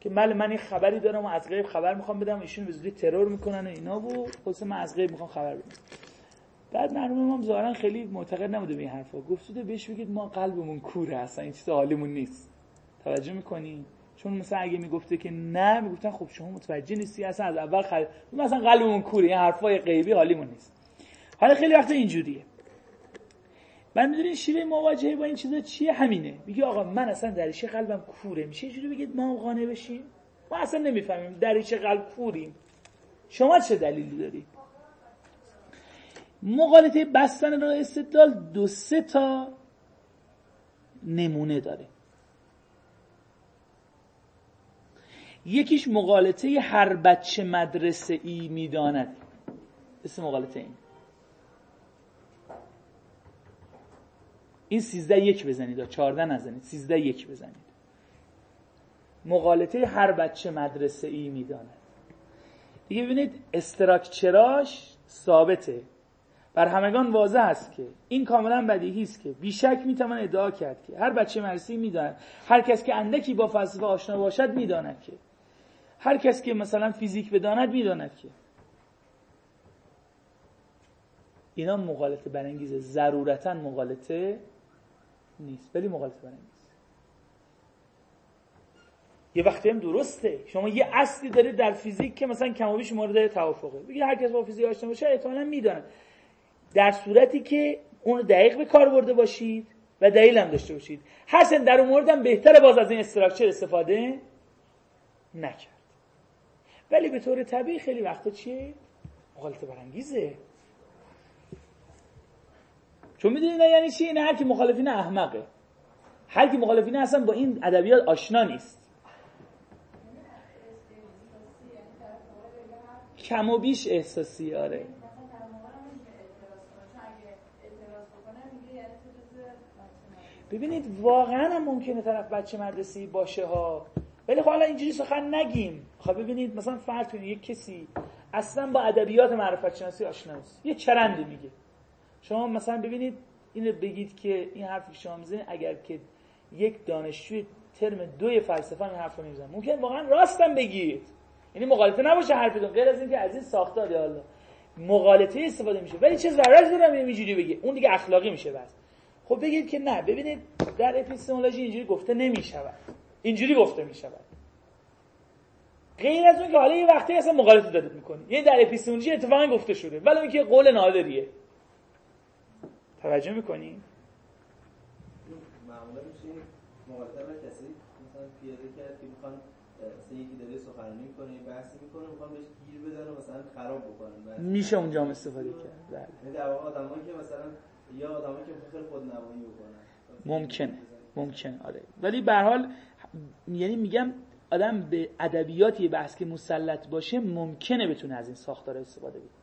که مال من این خبری دارم و از غیب خبر می‌خوام بدم ایشون به زودی ترور می‌کنن و اینا بود خلاص من از غیب می‌خوام خبر بدم. بعد مرحوم امام ظاهرا خیلی معتقد نبوده به این حرفا. گفت بهش بگید ما قلبمون کوره اصلا این چیز حالیمون نیست. توجه می‌کنی؟ چون مثلا اگه می‌گفته که نه می‌گفتن خب شما متوجه نیستی اصلا از اول خل... مثلا قلبمون کوره این حرفای غیبی حالیمون نیست. حالا خیلی وقت اینجوریه. من می‌دونین شیوه مواجهه با این چیزا چیه؟ همینه. میگه آقا من اصلا دریچه قلبم کوره؟ میشه اینجوری بگید ما قانع بشیم؟ ما اصلا نمی‌فهمیم دریچه قلب کوریم. شما چه دلیلی داری مقالطه بستن را استدلال دو سه تا نمونه داره. یکیش مقالطه هر بچه مدرسه ای می‌داند. اسم مقالطه این. این سیزده یک بزنید چارده نزنید. سیزده یک بزنید. مقالطه هر بچه مدرسه ای می‌داند. دیگه ببینید استراکچراش ثابته. بر همگان واضح است که این کاملا بدیهی است که بیشک می‌توان ادعا کرد که هر بچه مدرسه می‌داند. هر کس که اندکی با فلسفه آشنا باشد می‌داند که. هر کس که مثلا فیزیک بداند می‌داند که. اینا مغالطه برانگیزه ضرورتا مغالطه نیست ولی مغالطه برانگیز یه وقتی هم درسته. شما یه اصلی دارید در فیزیک که مثلا کم و بیش مورد توافقه. بگید هر کس با فیزیک آشنا باشه احتمالاً می‌دونه در صورتی که اون دقیق به کار برده باشید و دلیل هم داشته باشید. هرچند در اون مورد هم بهتره باز از این استراکچر استفاده نکرد. ولی به طور طبیعی خیلی وقتا چیه؟ مغالطه برانگیزه. چون می‌دونی نه یعنی چی؟ نه هر کی مخالفین احمقه. هر کی مخالفین اصلا با این ادبیات آشنا نیست. کم و بیش احساسی آره. ببینید واقعا هم ممکنه طرف بچه مدرسی باشه ها. ولی خب حالا اینجوری سخن نگیم. خب ببینید مثلا فرض کنید یک کسی اصلا با ادبیات معرفت شناسی آشنا نیست. یه چرندی میگه. شما مثلا ببینید اینو بگید که این حرفی که شما می‌زنید اگر که یک دانشجوی ترم دوی فلسفه این حرف رو می‌زنه ممکن واقعا راستم بگید. یعنی مغالطه نباشه حرفتون غیر از اینکه از این ساختار الله مغالطه استفاده میشه ولی چه ضرری داره اینجوری بگه اون دیگه اخلاقی میشه بس. خب بگید که نه ببینید در اپیستمولوژی اینجوری گفته نمی‌شود. اینجوری گفته می‌شود. غیر از اون که حالا یه وقتی اصلا مغالطه دارید می‌کنید. یعنی در اپیستمولوژی اتفاقا گفته شده. ولی اینکه قول نادریه. توجه می‌کنی؟ معمولا میشه مغالطه کسی مثلا پیاده کرد که می‌خوان مثلا یکی داره سخنرانی می‌کنه بحثی می‌کنه می‌خوان بهش گیر بدن و مثلا خراب بکنن. میشه اونجا هم استفاده کرد. بله. یعنی در واقع آدمایی که مثلا یا آدمایی که خیلی خودنمایی بکنن ممکنه. ممکن آره. ولی به حال یعنی میگم آدم به ادبیات یه بحث که مسلط باشه ممکنه بتونه از این ساختار استفاده بکنه.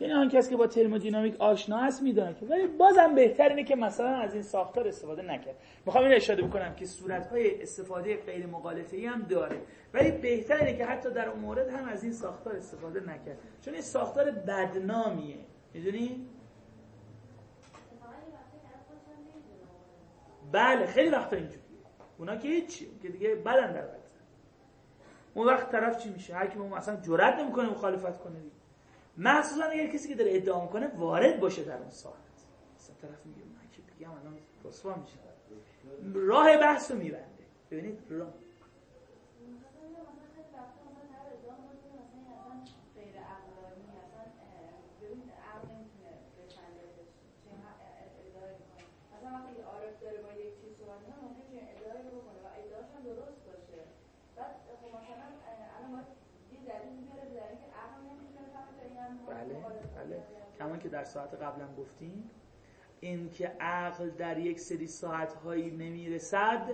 یعنی آن کسی که با ترمودینامیک آشنا هست می‌دونه که ولی بازم بهتر اینه که مثلا از این ساختار استفاده نکرد. می‌خوام این اشاره بکنم که صورتهای استفاده غیر مغالطه هم داره. ولی بهتر اینه که حتی در اون مورد هم از این ساختار استفاده نکرد. چون این ساختار بدنامیه. می‌دونی؟ بله خیلی وقتا اینجوریه. اونا که هیچی که دیگه بدن در اون وقت طرف چی میشه؟ هر کی مثلا جرئت نمی‌کنه مخالفت کنه مخصوصا اگر کسی که داره ادعا کنه وارد باشه در اون ساحت مثلا طرف میگه من که بگم الان رسوا میشه راه بحث رو میبنده. ببینید راه همون که در ساعت قبلا گفتیم این که عقل در یک سری ساعت هایی نمی‌رسد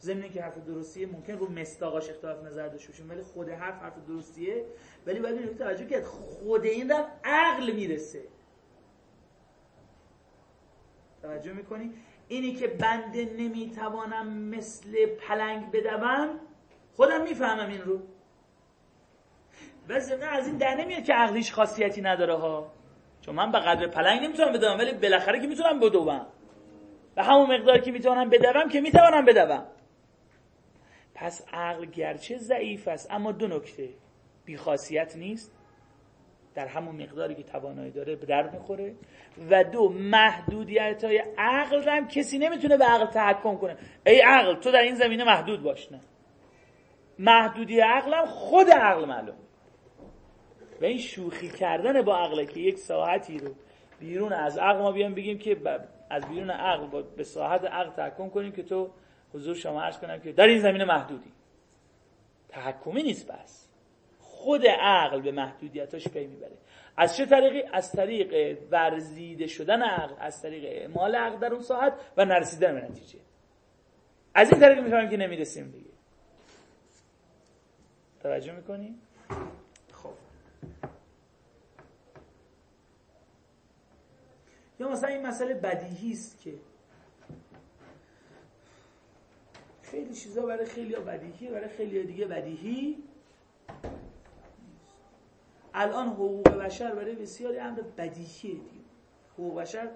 ضمن که حرف درستیه ممکن رو مستاقاش اختلاف نظر داشته باشیم ولی خود حرف حرف درستیه. ولی باید این توجه کرد خود این هم عقل می‌رسه. توجه می‌کنی؟ اینی که بنده نمی‌توانم مثل پلنگ بدوم خودم می‌فهمم این رو. و از این در نمیاد که عقلیش خاصیتی نداره ها. چون من به قدر پلنگ نمی‌تونم بدوم ولی بالاخره که می‌تونم بدوم. به همون مقدار که می‌تونم بدوم که می‌توانم بدوم. پس عقل گرچه ضعیف است اما دو نکته بیخاصیت نیست. در همون مقداری که توانایی داره به درد می‌خوره. و دو محدودیت های عقل هم کسی نمی‌تونه به عقل تحکم کنه. ای عقل تو در این زمینه محدود باش نه. محدودی عقل هم خود عقل معلوم و این شوخی کردن با عقله که یک ساعتی رو بیرون از عقل ما بیان بگیم که از بیرون عقل به ساعت عقل تحکم کنیم که تو حضور شما عرض کنم که در این زمینه محدودی. تحکمی نیست بس. خود عقل به محدودیتاش پی می‌بره. از چه طریقی؟ از طریق ورزیده شدن عقل از طریق اعمال عقل در اون ساعت و نرسیدن به نتیجه. از این طریق می‌فهمیم که نمی‌رسیم دیگه. توجه می‌کنی؟ یا مثلا این مسئله بدیهی است که خیلی چیزا برای خیلی ها بدیهی برای خیلی دیگه بدیهی الان حقوق بشر برای بسیاری امر بدیهیه دیگه. حقوق بشر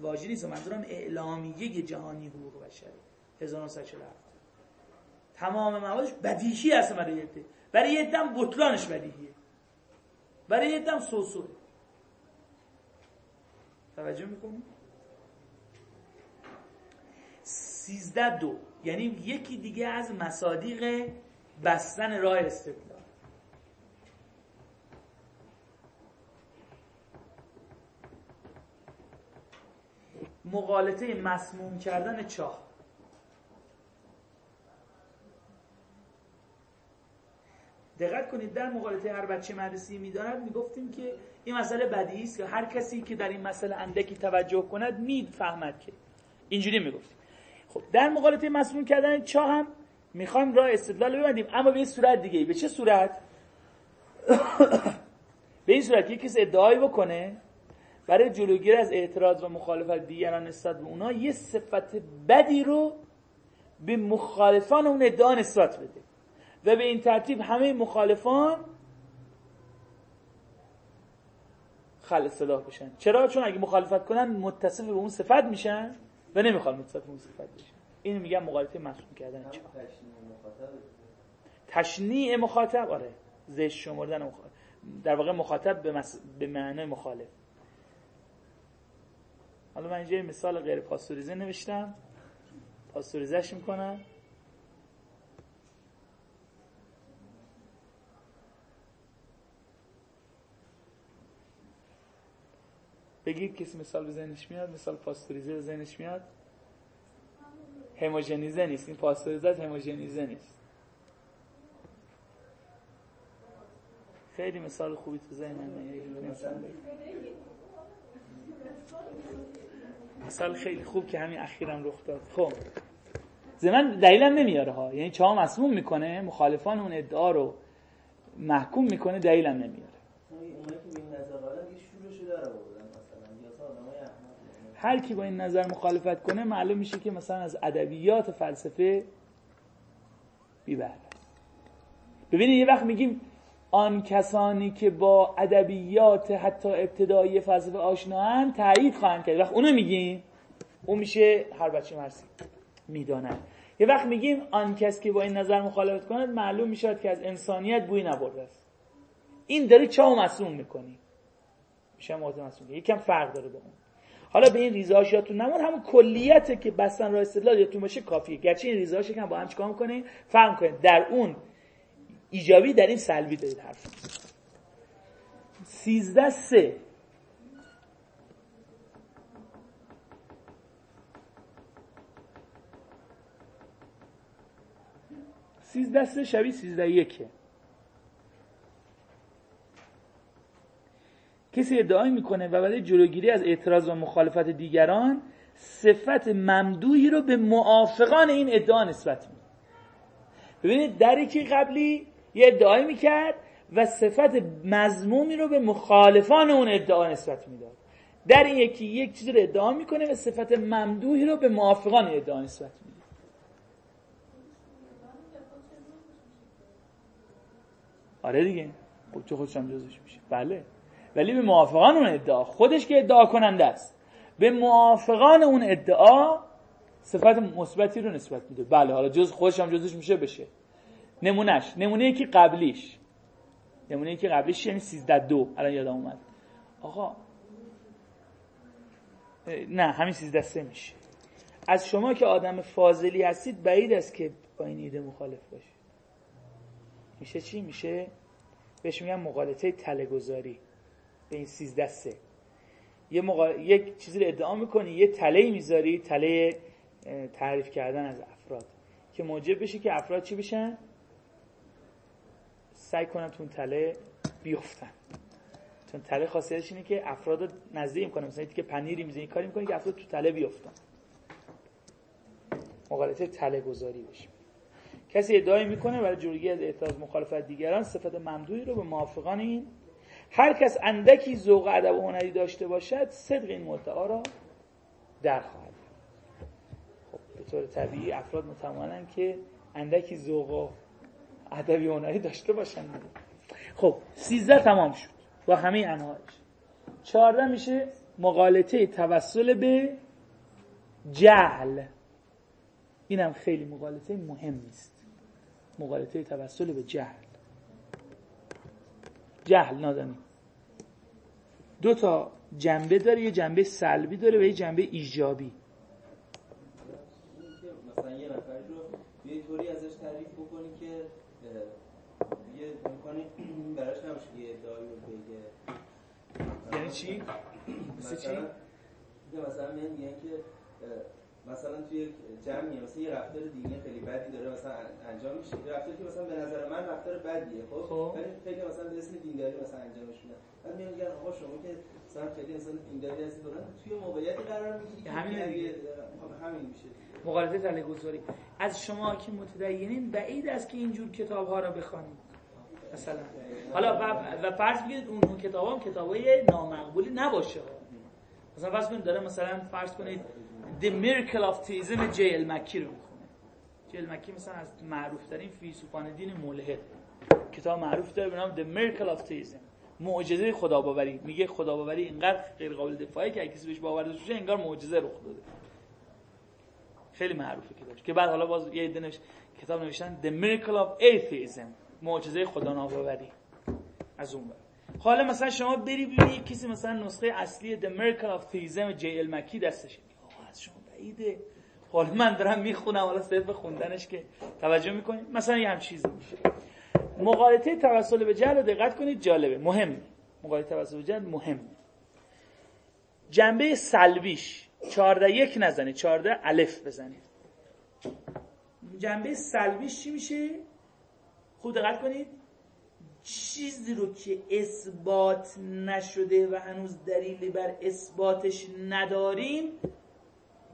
واجی نیست. منظورم اعلامیه جهانی حقوق بشر. 1947 تمام موادش بدیهی هست برای یه برای یه بطلانش بدیهیه. برای یه سوسوه توجه می‌کنیم سیزده دو. یعنی یکی دیگه از مصادیق بستن راه استدلال مقالطه مسموم کردن چاه. دقت کنید در مقالطه هر بچه مدرسی می‌داند می‌گفتیم که این مسئله بدی است که هر کسی که در این مسئله اندکی توجه کند می‌فهمد که. اینجوری می‌گفتیم. خب در مقالطه مسموم کردن چاه هم می‌خوایم راه استدلال ببندیم اما به این صورت دیگه به چه صورت؟ به این صورت که کسی ادعایی بکنه برای جلوگیری از اعتراض و مخالفت دیگران نسبت به اونا یه صفت بدی رو به مخالفان اون ادعا نسبت بده. و به این ترتیب همه مخالفان خل صلاح بشن. چرا؟ چون اگه مخالفت کنن متصف به اون صفت میشن و نمی‌خوان متصف به اون صفت بشن. این میگن مقالطه مسئول کردن. چه تشنیع مخاطب. آره. زشت شمردن مخاطب. در واقع مخاطب به, مس... به معنای مخالف. حالا من اینجا مثال غیر پاستوریزه نوشتم. پاستوریزش می‌کنم. بگید کسی مثال به ذهنش میاد مثال پاستوریزه به ذهنش میاد؟ هموژنیزه نیست. این پاستوریزه هموژنیزه نیست. خیلی مثال خوبی تو ذهنم مثال خیلی خوب که همین اخیرم رخ داد. خب. زمن دلیلم نمیاره ها. یعنی چهار مسموم می‌کنه مخالفان اون ادعا رو محکوم می‌کنه دلیلم نمیاره. هر کی با این نظر مخالفت کنه معلوم میشه که مثلا از ادبیات فلسفه بیبهره ببینید یه وقت میگیم آن کسانی که با ادبیات حتی ابتدایی فلسفه آشناهن تایید خواهند کرد. وقت اونو میگیم اون میشه هر بچه مرسی می‌دانند یه وقت میگیم آن کس که با این نظر مخالفت کند معلوم می‌شود که از انسانیت بوی نبرده است. این داری چاو مسئول می‌کنی. میشه موضوع مسئول یکم فرق داره با اون. حالا به این ریزهاش یادتون نمون همون کلیته که بستن راه استدلال یادتون باشه کافیه. گرچه این ریزهاش یکم با هم چیکار می‌کنه فهم کنید در اون ایجابی در این سلبی دارید حرف سیزده سه. سیزده سه شبیه سیزده یکه. کسی ادعای می‌کنه و برای جلوگیری از اعتراض و مخالفت دیگران صفت ممدوحی رو به موافقان این ادعا نسبت میده. ببینید در یکی قبلی یه ادعایی می‌کرد و صفت مضمومی رو به مخالفان اون ادعا نسبت می‌داد. در این یکی یک چیزی رو ادعا می‌کنه و صفت ممدوحی رو به موافقان ادعا نسبت میده. آره دیگه. خب خودش هم جزش میشه بله. ولی به موافقان اون ادعا خودش که ادعا کننده است. به موافقان اون ادعا صفت مثبتی رو نسبت میده. بله حالا جز خودش هم جزش میشه بشه. نمونهش نمونه یکی قبلیش. نمونه یکی قبلیش یعنی 13 دو. الان یادم اومد. آقا نه همین 13 سه میشه. از شما که آدم فاضلی هستید بعید است که با این ایده مخالف باشید. میشه چی؟ میشه بهش میگن مقالطه تله گذاری به این 13 سه. یه مقال... یک چیزی رو ادعا می‌کنی یه تله می‌ذاری تله تعریف کردن از افراد که موجب بشه که افراد چی بشن؟ سعی کنن تو تله بیفتن. چون تله خاصیتش اینه که افراد رو نزدیک می‌کنه مثلا که پنیری می‌زنی کاری می‌کنه که افراد تو تله بیفتن مقالطه تله گذاری بشه. کسی ادعای می‌کنه برای جلوگیری از اعتراض مخالفت دیگران صفت ممدوحی رو به موافقان این هر کس اندکی ذوق ادب و هنری داشته باشد صدق این مدعا را در خواهد خب به طور طبیعی افراد متمانن که اندکی ذوق و ادبی هنری داشته باشن. خب سیزده تمام شد با همه انواعش چهارده میشه مقالطه توسل به جهل. اینم خیلی مقالطه مهم نیست. مقالطه توسل به جهل. جهل نادانی دو تا جنبه داره یه جنبه سلبی داره و یه جنبه ایجابی مثلا یه نفر رو یه طوری ازش تعریف بکنی که یه امکانی براش نباشه یه ادعایی رو بگه یعنی چی؟ مثل چی؟ مثلا میگن که مثلا توی جمعی مثلا یه رفتار دینی خیلی بدی داره مثلا انجام میشه. یه رفتاری که مثلا به نظر من رفتار بدیه خب, خب. ولی خیلی مثلا به اسم دینداری مثلا انجامش میدن. بعد میان میگن آقا شما که مثلا خیلی انسان دینداری هستی دارن توی موقعیتی قرار می‌گیری که همین همین میشه. مقالطه تله گذاری از شما که متدینین بعید است که اینجور کتاب ها را بخوانید. مثلا. حالا و, فرض بگیرید اون کتاب هم کتاب های نامقبولی نباشه. مثلا فرض کنید داره مثلا فرض کنید The Miracle of Theism جیل مکی رو می‌خونه. جیل مکی مثلا از معروف ترین فیلسوفان دین ملحد. کتاب معروف داره به نام The Miracle of Theism. معجزه خدا باوری میگه خدا باوری اینقدر غیر قابل دفاعی که کسی بهش باور داشته انگار معجزه رخ داده. خیلی معروفه کتابش. که بعد حالا باز یه عده کتاب نوشتن The Miracle of Atheism. معجزه خدا ناباوری از اون حالا مثلا شما بری ببینید کسی مثلا نسخه اصلی The Miracle of Theism جی مکی دستشه از شما بعیده. حالا من دارم می‌خونم حالا صرف خوندنش که توجه می‌کنید مثلا یه هم میشه. مقالطه توسل به جهل دقت کنید جالبه. مهم. مقالطه توسل به جهل مهم. جنبه سلبیش. چارده یک نزنید. چارده الف بزنید. جنبه سلبیش چی میشه؟ خوب دقت کنید. چیزی رو که اثبات نشده و هنوز دلیلی بر اثباتش نداریم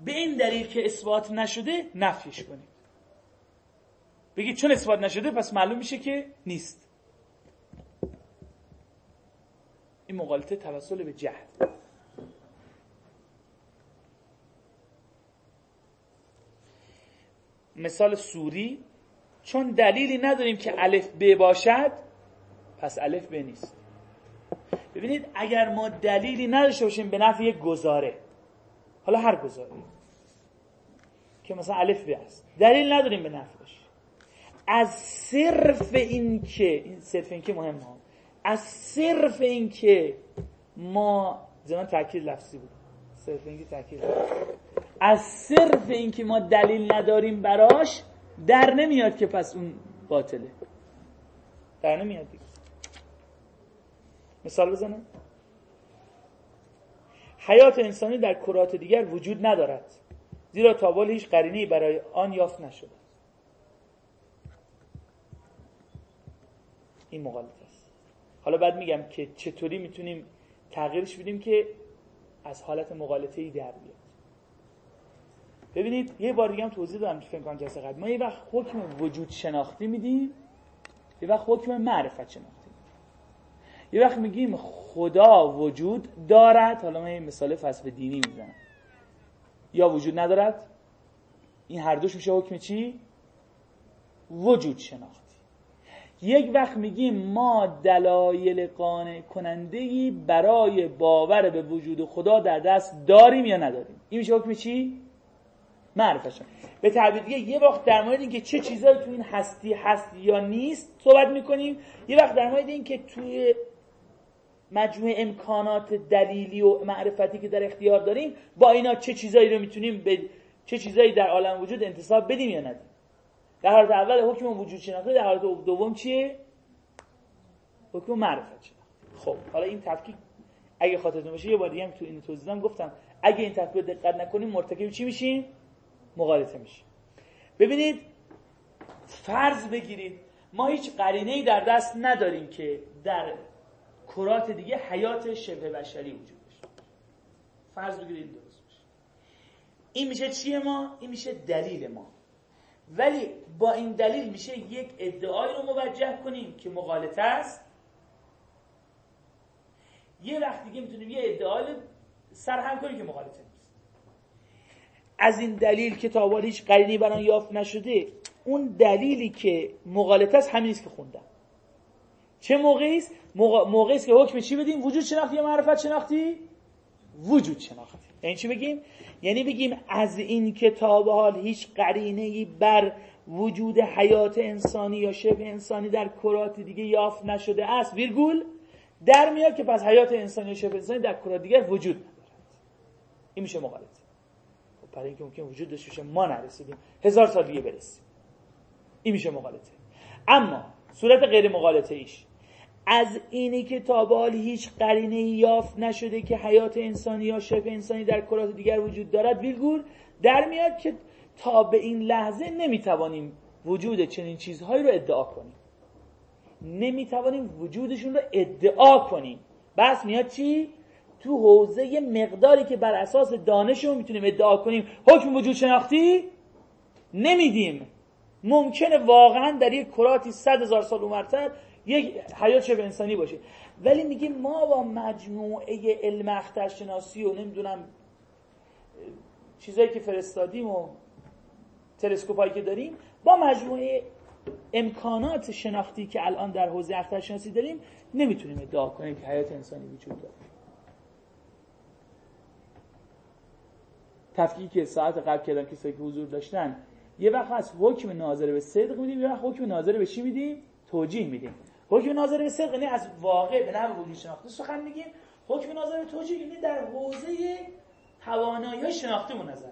به این دلیل که اثبات نشده نفیش کنید بگید چون اثبات نشده پس معلوم میشه که نیست. این مقالطه توسل به جهل. مثال سوری چون دلیلی نداریم که الف ب باشد پس الف ب نیست. ببینید اگر ما دلیلی نداشته باشیم به نفع یک گزاره. حالا هر گزاره که مثلا الف ب است. دلیل نداریم به نفعش. از صرف این که این صرف این که مهم ها. از صرف این که ما زمان تاکید لفظی بود. صرف این که تاکید از صرف این که ما دلیل نداریم براش در نمیاد که پس اون باطله. در نمیاد دیگه. مثال بزنم. حیات انسانی در کرات دیگر وجود ندارد زیرا تابال هیچ قرینی برای آن یافت نشده این مغالطه است. حالا بعد میگم که چطوری می‌تونیم تغییرش بدیم که از حالت مغالطه ای در بیاد. ببینید یه بار دیگه هم توضیح دادم فنکان جلسه قبل. ما یه وقت حکم وجود شناختی میدیم یه وقت حکم معرفت شناختی. یه وقت میگیم خدا وجود دارد. حالا من یه مثال فلسفه دینی می‌زنم. یا وجود ندارد؟ این هر دوش میشه حکم چی؟ وجود شناختی. یک وقت میگیم ما دلایل قانع کننده برای باور به وجود خدا در دست داریم یا نداریم؟ این میشه حکم چی؟ معرفت به تعبیر دیگه یه وقت در مورد اینکه چه چیزایی تو این هستی هست یا نیست صحبت می‌کنیم. یه وقت در مورد اینکه توی مجموع امکانات دلیلی و معرفتی که در اختیار داریم با اینا چه چیزایی رو می‌تونیم به چه چیزایی در عالم وجود انتصاب بدیم یا ندیم؟ در حالت اول حکم وجود شناخته در حالت دوم چیه؟ حکم معرفت شناخته. خب حالا این تفکیک اگه خاطرتون باشه یه بار دیگه تو این توضیح گفتم اگه این تفکیک دقت نکنیم مرتکب چی میشیم؟ مغالطه میشیم. ببینید فرض بگیرید ما هیچ قرینه ای در دست نداریم که در کرات دیگه حیات شبه بشری وجود داشته فرض بگیرید درست باشه. این میشه چیه ما؟ این میشه دلیل ما. ولی با این دلیل میشه یک ادعای رو موجه کنیم که مغالطه است. یه وقت دیگه می‌تونیم یه ادعای سرهم کنیم که مغالطه نیست. از این دلیل که تا هیچ قرینی بران یافت نشده اون دلیلی که مغالطه است همین است که خوندم. چه موقعی است؟ موقعی است که حکم چی بدیم؟ وجود شناختی یا معرفت شناختی؟ وجود شناختی. یعنی چی بگیم؟ یعنی بگیم از این کتاب حال هیچ قرینه بر وجود حیات انسانی یا شبه انسانی در کرات دیگه یافت نشده است. ویرگول در میاد که پس حیات انسانی و شبه انسانی در کره دیگر وجود ندارد. این میشه مغالطه خب برای اینکه ممکن وجود داشته باشه ما نرسیدیم. هزار سال دیگه برسیم. این میشه مغالطه اما صورت غیر مغالطه ایش از اینی که تا به حال هیچ قرینه یافت نشده که حیات انسانی یا شبه انسانی در کرات دیگر وجود دارد ویلگور در میاد که تا به این لحظه نمی‌توانیم وجود چنین چیزهایی رو ادعا کنیم. نمی‌توانیم وجودشون رو ادعا کنیم. بس میاد چی؟ تو حوزه مقداری که بر اساس دانشمون می‌تونیم ادعا کنیم حکم وجود شناختی نمیدیم. ممکنه واقعا در یک کراتی صد هزار سال اونورتر یک حیات شبه انسانی باشه ولی میگیم ما با مجموعه علم اخترشناسی و نمی‌دونم چیزایی که فرستادیم و تلسکوپایی که داریم با مجموعه امکانات شناختی که الان در حوزه اخترشناسی داریم نمی‌تونیم ادعا کنیم که حیات انسانی وجود داره. تفکیکی که ساعت قبل کردم کسایی که حضور داشتن یه وقت از حکم ناظر به صدق میدیم یه وقت حکم ناظر به چی میدیم؟ توجیه میدیم. حکم ناظر صدق یعنی از واقع به نحو وجود شناخته. سخن میگیم حکم ناظر توجیه یعنی در حوزه توانایی شناختیمون نظر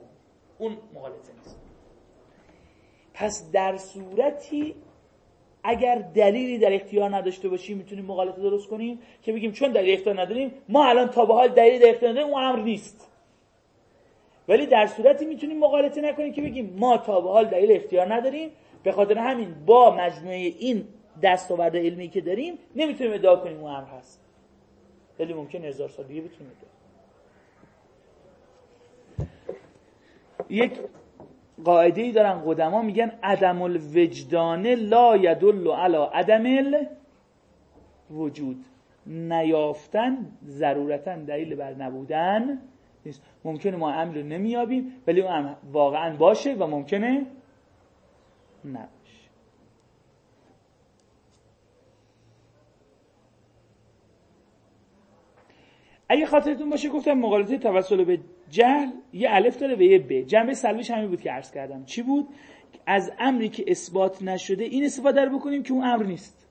اون مغالطه نیست. پس در صورتی اگر دلیلی در اختیار نداشته باشیم می‌تونیم مغالطه درست کنیم که بگیم چون دلیل اختیار نداریم ما الان تا به حال دلیل در اختیار نداریم اون امر نیست. ولی در صورتی می‌تونیم مغالطه نکنیم که بگیم ما تا به حال دلیل اختیار نداریم. به خاطر همین با مجموعه این دستاورد علمی که داریم نمی‌تونیم ادعا کنیم اون امر هست. ولی ممکن هزار سال دیگه بتونیم یک قاعده ای دارن قدما میگن عدم الوجدان لا یدل علی عدم الوجود. نیافتن ضرورتا دلیل بر نبودن نیست. ممکنه ما امر نمیابیم ولی اون واقعا باشه و ممکنه نباشه اگه خاطرتون باشه گفتم مقالطه توسل به جهل یه الف داره و یه ب. جنبه سلبیش همین بود که عرض کردم. چی بود؟ از امری که اثبات نشده این استفاده رو بکنیم که اون امر نیست.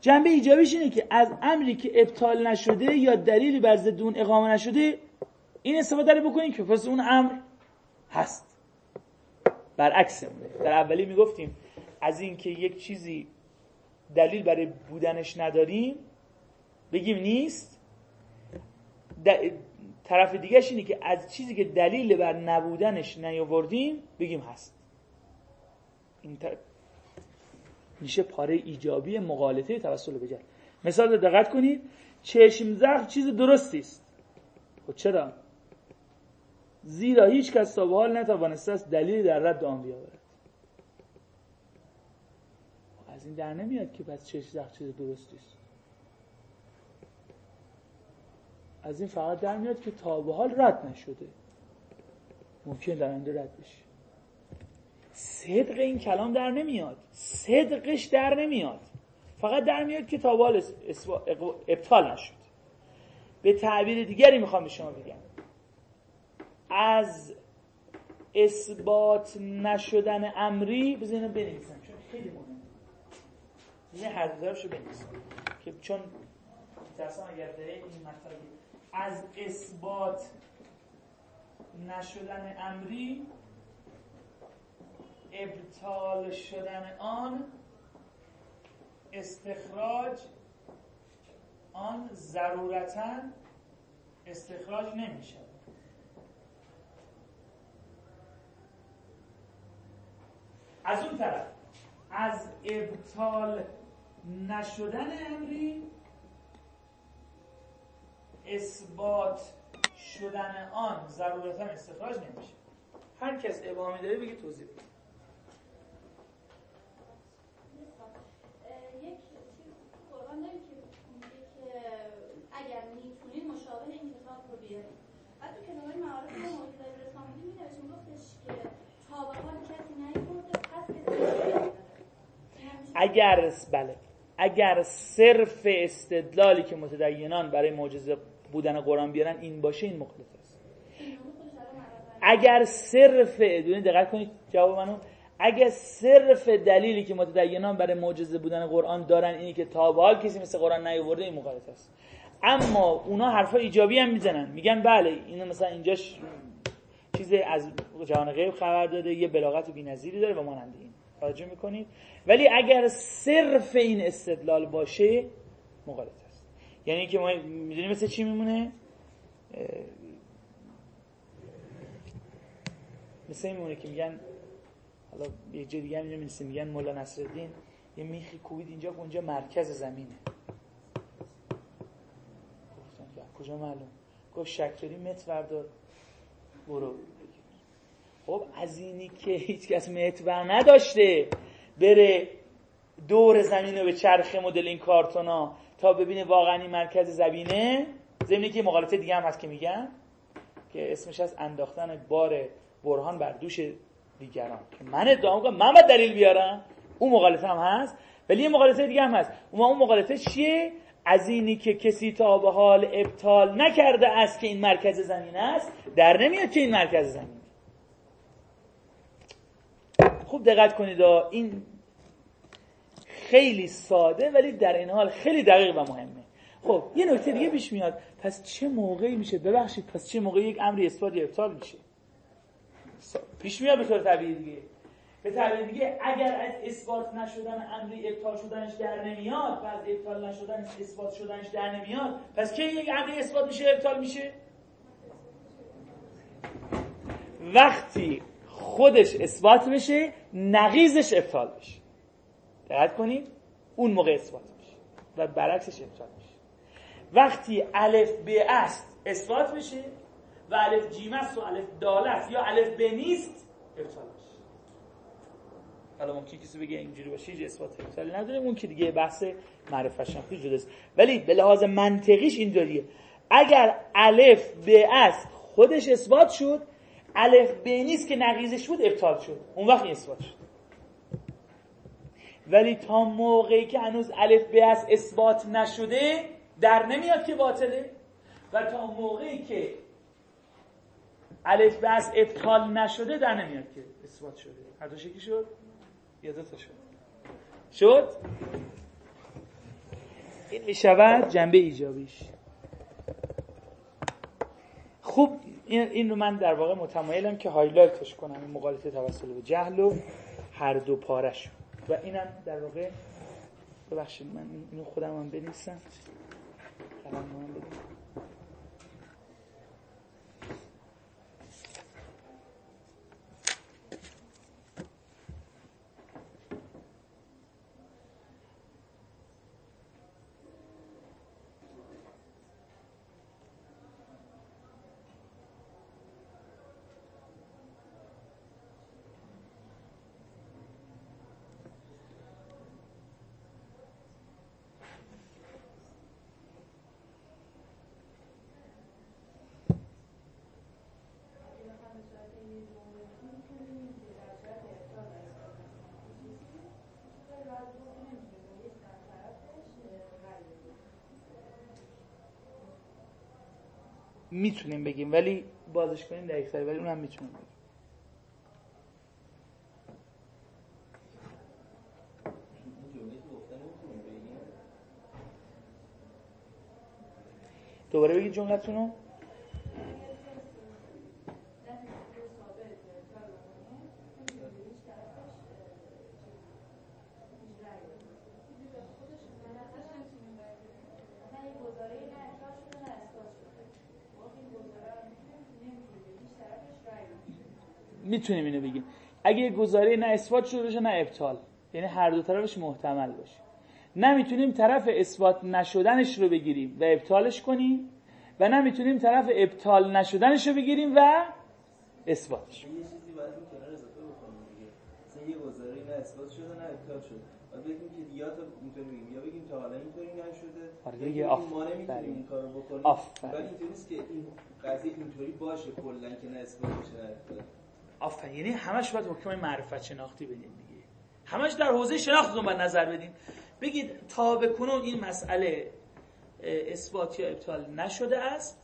جنبه ایجابیش اینه که از امری که ابطال نشده یا دلیلی بر ضد اون اقامه نشده این استفاده رو بکنیم که پس اون امر هست. برعکس در اولی می‌گفتیم از اینکه یک چیزی دلیل برای بودنش نداریم بگیم نیست. طرف دیگهش اینه که از چیزی که دلیل بر نبودنش نیاوردیم بگیم هست. این میشه پاره ایجابی مقالطه توسل به مثال دقت کنید. چشم زخم چیز درستی است. خب چرا؟ زیرا هیچ کس تا به حال نتوانسته است دلیل در رد آن بیاورد. از این در نمیاد که پس چشم زخم چیز درستی است. از این فقط در میاد که تا به حال رد نشده. ممکن در آینده رد بشه. صدق این کلام در نمیاد. صدقش در نمیاد. فقط در میاد که تا به حال ابطال نشد. به تعبیر دیگری می‌خوام به شما بگم. از اثبات نشدن امری بزنین بنویسم چون خیلی مهمه. یه حرف رو بنویسم که چون میترسم اگر داره این مطلب از اثبات نشدن امری ابطال شدن آن استخراج آن ضرورتا استخراج نمیشه از اون طرف از ابطال نشدن امری اثبات شدن آن ضرورتا استخراج نمیشه. هر کس ابهامی داره بگه توضیح بده. یک چیز قرآن داریم که میگه که اگر می‌تونید مشابه این کتاب رو بیارید. بعد تو کتاب معارف ما موجود در رسام بودیم می‌نوشتیم گفتش که تا به حال کسی نیورده پس کسی اگر بله اگر صرف استدلالی که متدینان برای معجزه بودن قرآن بیارن این باشه این مخالف است. اگر صرف دونه دقت کنید جواب منو اگه صرف دلیلی که متدینان برای معجزه بودن قرآن دارن اینی که تا به حال کسی مثل قرآن نیاورده این مخالف است. اما اونا حرفا ایجابی هم می‌زنن. میگن بله اینو مثلا اینجاش چیز از جهان غیب خبر داده یه بلاغت بی‌نظیری داره و مانند این. توجه می‌کنید؟ ولی اگر صرف این استدلال باشه مخالف است. یعنی که ما می‌دونیم مثل چی میمونه؟ مثل این میمونه که میگن حالا یه جای دیگه هم میگن مولا نصرالدین یه میخی کوبید اینجا اونجا مرکز زمینه. کجا معلوم؟ گفت شکری مت بردار. برو. خب از اینی که هیچ کس مت نداشته بره دور زمین رو به چرخ مدل این کارتونا. تا ببینه واقعا این مرکز زمینه زمینی که مقالط دیگه هم هست که میگن که اسمش از انداختن بار برهان بر دوش دیگران. من ادعا می‌کنم من باید دلیل بیارم. اون مقالطه هم هست. ولی یه مقالطه دیگه هم هست. اون اون مقالطه چیه؟ از اینی که کسی تا به حال ابطال نکرده است که این مرکز زمین است در نمیاد که این مرکز زمین. خوب دقت کنید این خیلی ساده ولی در این حال خیلی دقیق و مهمه. خب یه نکته دیگه پیش میاد. پس چه موقعی میشه؟ ببخشید پس چه موقعی یک امری اثبات یا ابطال میشه؟ پیش میاد به طور طبیعی دیگه. به تعبیر دیگه اگر از اثبات نشدن امری ابطال شدنش در نمیاد و از ابطال نشدن اثبات شدنش در نمیاد پس کی یک امری اثبات میشه ابطال میشه؟ وقتی خودش اثبات بشه نقیزش ابطال بشه. دقت کنید اون موقع اثبات میشه و برعکسش ابطال میشه. وقتی الف به است اثبات بشه و الف جیم است و الف دال است یا الف به نیست ابطال میشه. حالا ممکن کسی بگه اینجوری باشه هیچ اثبات ابطالی نداره اون که دیگه بحث معرفت شناختی جداست ولی به لحاظ منطقیش اینطوریه اگر الف به است خودش اثبات شد الف به نیست که نقیزش بود ابطال شد. اون وقت اثبات شد. ولی تا موقعی که هنوز الف به است اثبات نشده در نمیاد که باطله. و تا موقعی که الف به است ابطال نشده در نمیاد که اثبات شده. هر دو شکلی شد؟ یا دو تا شد؟ شد؟ این می‌شود جنبه ایجابیش. خوب این, این رو من در واقع متمایلم که هایلایتش کنم این مقالطه توسل به جهل و هر دو پارش و اینم در واقع ببخشید من اینو خودم هم بنویسم. قلم من بدیم می‌تونیم بگیم ولی بازش کنیم دقیق ولی اونم می‌تونیم بگیم. دوباره بگید جملتون رو می‌تونیم اینو بگیم اگه گزاره نه اثبات شده باشه نه ابطال. یعنی هر دو طرفش محتمل باشه. نمی‌تونیم طرف اثبات نشدنش رو بگیریم و ابطالش کنیم و نمی‌تونیم طرف ابطال نشدنش رو بگیریم و اثباتش. یه چیزی باید این کنار اضافه بکنیم دیگه. مثلا یه گزاره نه اثبات شده نه ابطال شده. بعد بگیم که یا تا اینطوری بگیم. یا بگیم تا حالا اینطوری نشده. آره دیگه آف ما نمی‌تونیم این کارو بکنیم. ولی اینطوری نیست که این قضیه اینطوری باشه کلا که نه اثبات بشه نه ابطال. آفرین. یعنی همش باید حکم معرفت شناختی بدیم دیگه. همش در حوزه شناخت باید نظر بدیم. بگید تا به این مسئله اثبات یا ابطال نشده است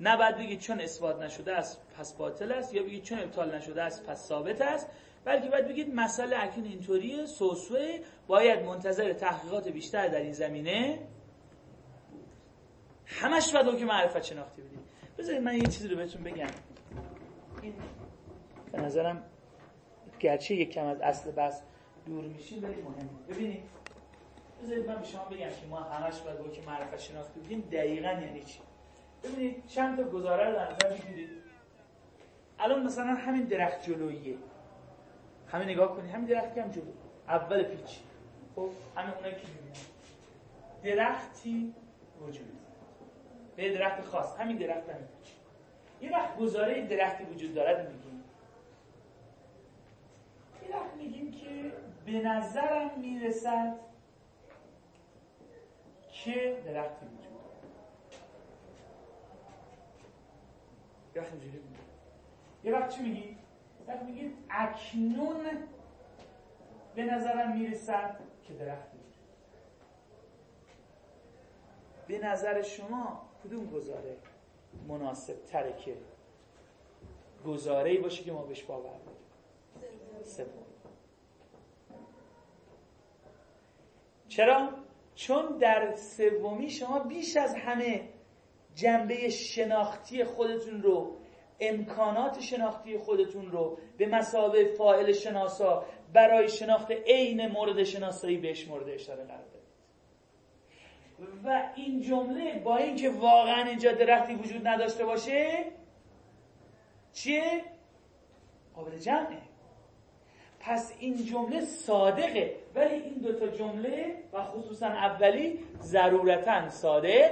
نه بعد بگید چون اثبات نشده است پس باطل است یا بگید چون ابطال نشده است پس ثابت است بلکه باید بگید مسئله اکنون اینطوریه سوسوه باید منتظر تحقیقات بیشتر در این زمینه همش باید که معرفت شناختی بدید بذارید من یه چیزی رو بهتون بگم. این به نظرم گرچه یک کم از اصل بحث دور میشیم ولی مهمه. ببینید بذارید من به شما بگم که ما همش باید که معرفت شناختی بدیم دقیقا یعنی چی؟ ببینید چند تا گزاره رو در نظر بگیرید الان مثلا همین درخت جلوییه. همین نگاه کنید همین درخت هم جلو. اول پیچ. خب همین اونایی که درختی وجود به درخت خاص. همین درخت هم پیچ. یه وقت گزاره درختی وجود دارد میگیم. وقت میگیم که به نظرم می‌رسد که درختی وجود اینجوری یه وقت چی میگی؟ وقت میگید اکنون به نظرم می‌رسد که درختی به نظر شما کدوم گزاره مناسب تره که گزاره باشه که ما بهش باور سوم چرا؟ چون در سومی شما بیش از همه جنبه شناختی خودتون رو امکانات شناختی خودتون رو به مسابه فاعل شناسا برای شناخت عین مورد شناسایی بهش مورد اشاره قرار و این جمله با اینکه واقعا اینجا درختی وجود نداشته باشه چیه؟ قابل جمعه پس این جمله صادقه. ولی این دوتا جمله و خصوصا اولی ضرورتا صادق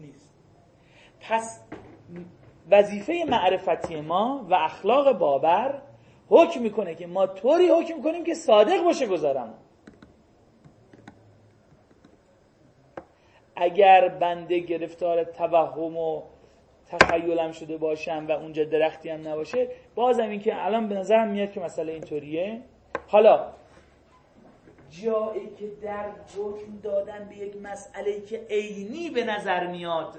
نیست. پس وظیفه معرفتی ما و اخلاق باور حکم می‌کنه که ما طوری حکم کنیم که صادق باشه گذارم. اگر بنده گرفتار توهم و تخیلم شده باشم و اونجا درختی هم نباشه بازم این که الان به نظرم میاد که مسئله اینطوریه. حالا جایی که در حکم دادن به یک مسئله که عینی به نظر میاد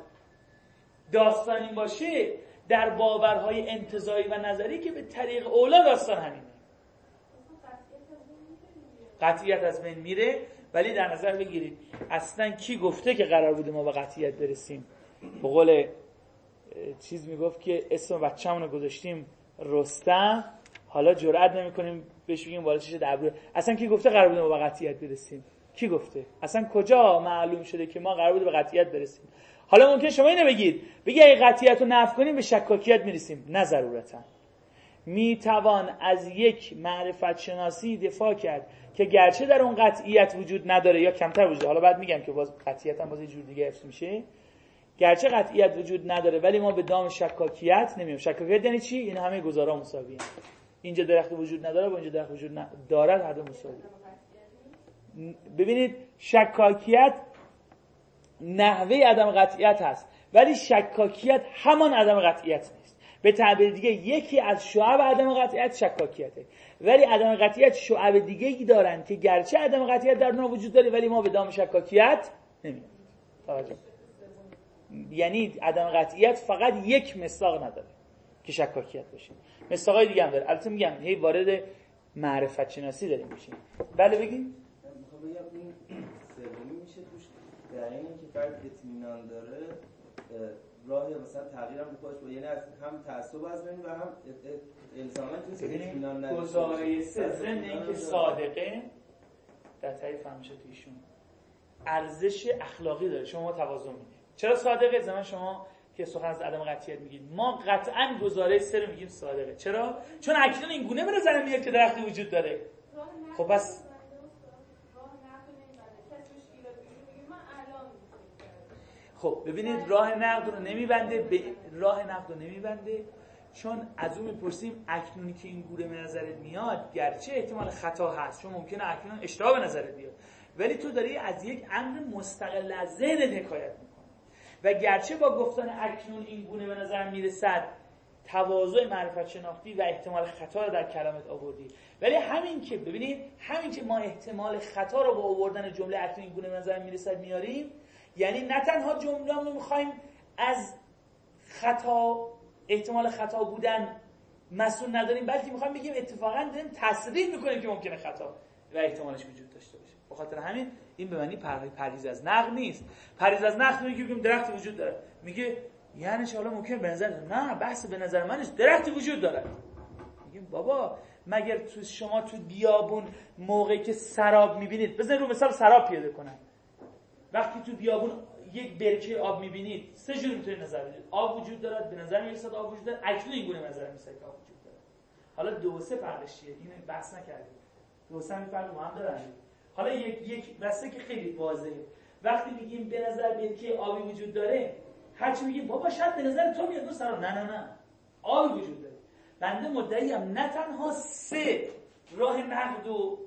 داستان این باشه در باورهای انتظایی و نظری که به طریق اولا داستان همینه. قطعیت از بین میره ولی در نظر بگیرید اصلا کی گفته که قرار بوده ما به قطعیت برسیم؟ به قول چیز می‌گفت که اسم بچه‌مون رو گذاشتیم رستم. حالا جرئت نمی‌کنیم بهش بگیم بالا چش ابرو اصلا کی گفته قرار بوده ما به قطعیت برسیم؟ کی گفته؟ اصلا کجا معلوم شده که ما قرار بوده به قطعیت برسیم؟ حالا ممکن شما اینو بگید. بگی اگه قطعیت رو نفع کنیم به شکاکیت می‌رسیم. نه ضرورتا. می‌توان از یک معرفت شناسی دفاع کرد که گرچه در اون قطعیت وجود نداره یا کمتر وجود. حالا بعد میگم که باز قطعیت هم باز یه جور دیگه حفظ میشه. گرچه قطعیت وجود نداره ولی ما به دام شکاکیت نمیم شکاکیت یعنی چی؟ این همه گزارا مساویه. اینجا درخت وجود نداره و اینجا درخت وجود دارد هر دو مساوی. ببینید شکاکیت نحوه عدم قطعیت هست ولی شکاکیت همان عدم قطعیت نیست. به تعبیر دیگه یکی از شعب عدم قطعیت شکاکیته. ولی عدم قطعیت شعب دیگه ای دارن که گرچه عدم قطعیت در اونها وجود داره ولی ما به دام شکاکیت نمیدیم یعنی عدم قطعیت فقط یک مصداق نداره که شکاکیت باشه. مصداقای دیگه هم داره. البته میگم هی وارد معرفت شناسی داریم میشیم. بله بگیم در این که فرد اطمینان داره راه مثلا تغییر هم خودش با یعنی از هم تعصب از بین و هم الزاما که اطمینان نداره گزاره سه ضمن اینکه صادقه در تعریف همیشه ایشون ارزش اخلاقی داره. شما توازن می‌دید. چرا صادقه؟ زمان شما که سخن از عدم قطعیت میگید ما قطعا گزاره سه رو میگیم صادقه. چرا؟ چون اکنون این گونه به نظر میاد که درختی وجود داره. خب پس خب ببینید راه نقد رو نمیبنده به راه نقد رو نمیبنده. چون از اون می‌پرسیم اکنونی که این گوره به نظرت میاد گرچه احتمال خطا هست چون ممکنه اکنون اشتباه به نظرت بیاد. ولی تو داری از یک امر مستقل از ذهنت حکایت و گرچه با گفتن اکنون این گونه به نظر می‌رسد تواضع معرفت شناختی و احتمال خطا رو در کلامت آوردی. ولی همین که ببینید همین که ما احتمال خطا رو با آوردن جمله اکنون این گونه به نظر می‌رسد میاریم یعنی نه تنها جمله رو می‌خوایم از خطا احتمال خطا بودن مسئول نداریم بلکه می‌خوام بگیم اتفاقا داریم تصدیق می‌کنیم که ممکنه خطا و احتمالش وجود داشته باشه. به خاطر همین این به معنی پریز از نقل نیست. پریز از نقل میگه بگیم درخت وجود داره. میگه یعنی حالا ممکن به نظر نه بحث به نظر من درختی وجود داره. میگیم بابا مگر تو شما تو بیابون موقعی که سراب می‌بینید بزن رو مثال سراب پیاده کنن وقتی تو بیابون یک برکه آب می‌بینید سه جور می‌تونید نظر بدید. آب وجود دارد به نظر می‌رسد آب وجود دارد. اکنون این گونه نظر می‌رسد که آب وجود دارد. حالا دو سه فرقش چیه اینو بحث نکردیم. دو سه فرق هم دارن حالا یک یک بسته که خیلی واضحه. وقتی میگیم به نظر برکه آبی وجود داره هرچی میگیم بابا شاید به نظر تو میاد دوست نه نه نه. آبی وجود داره. بنده مدعیم نه تنها سه راه نقد و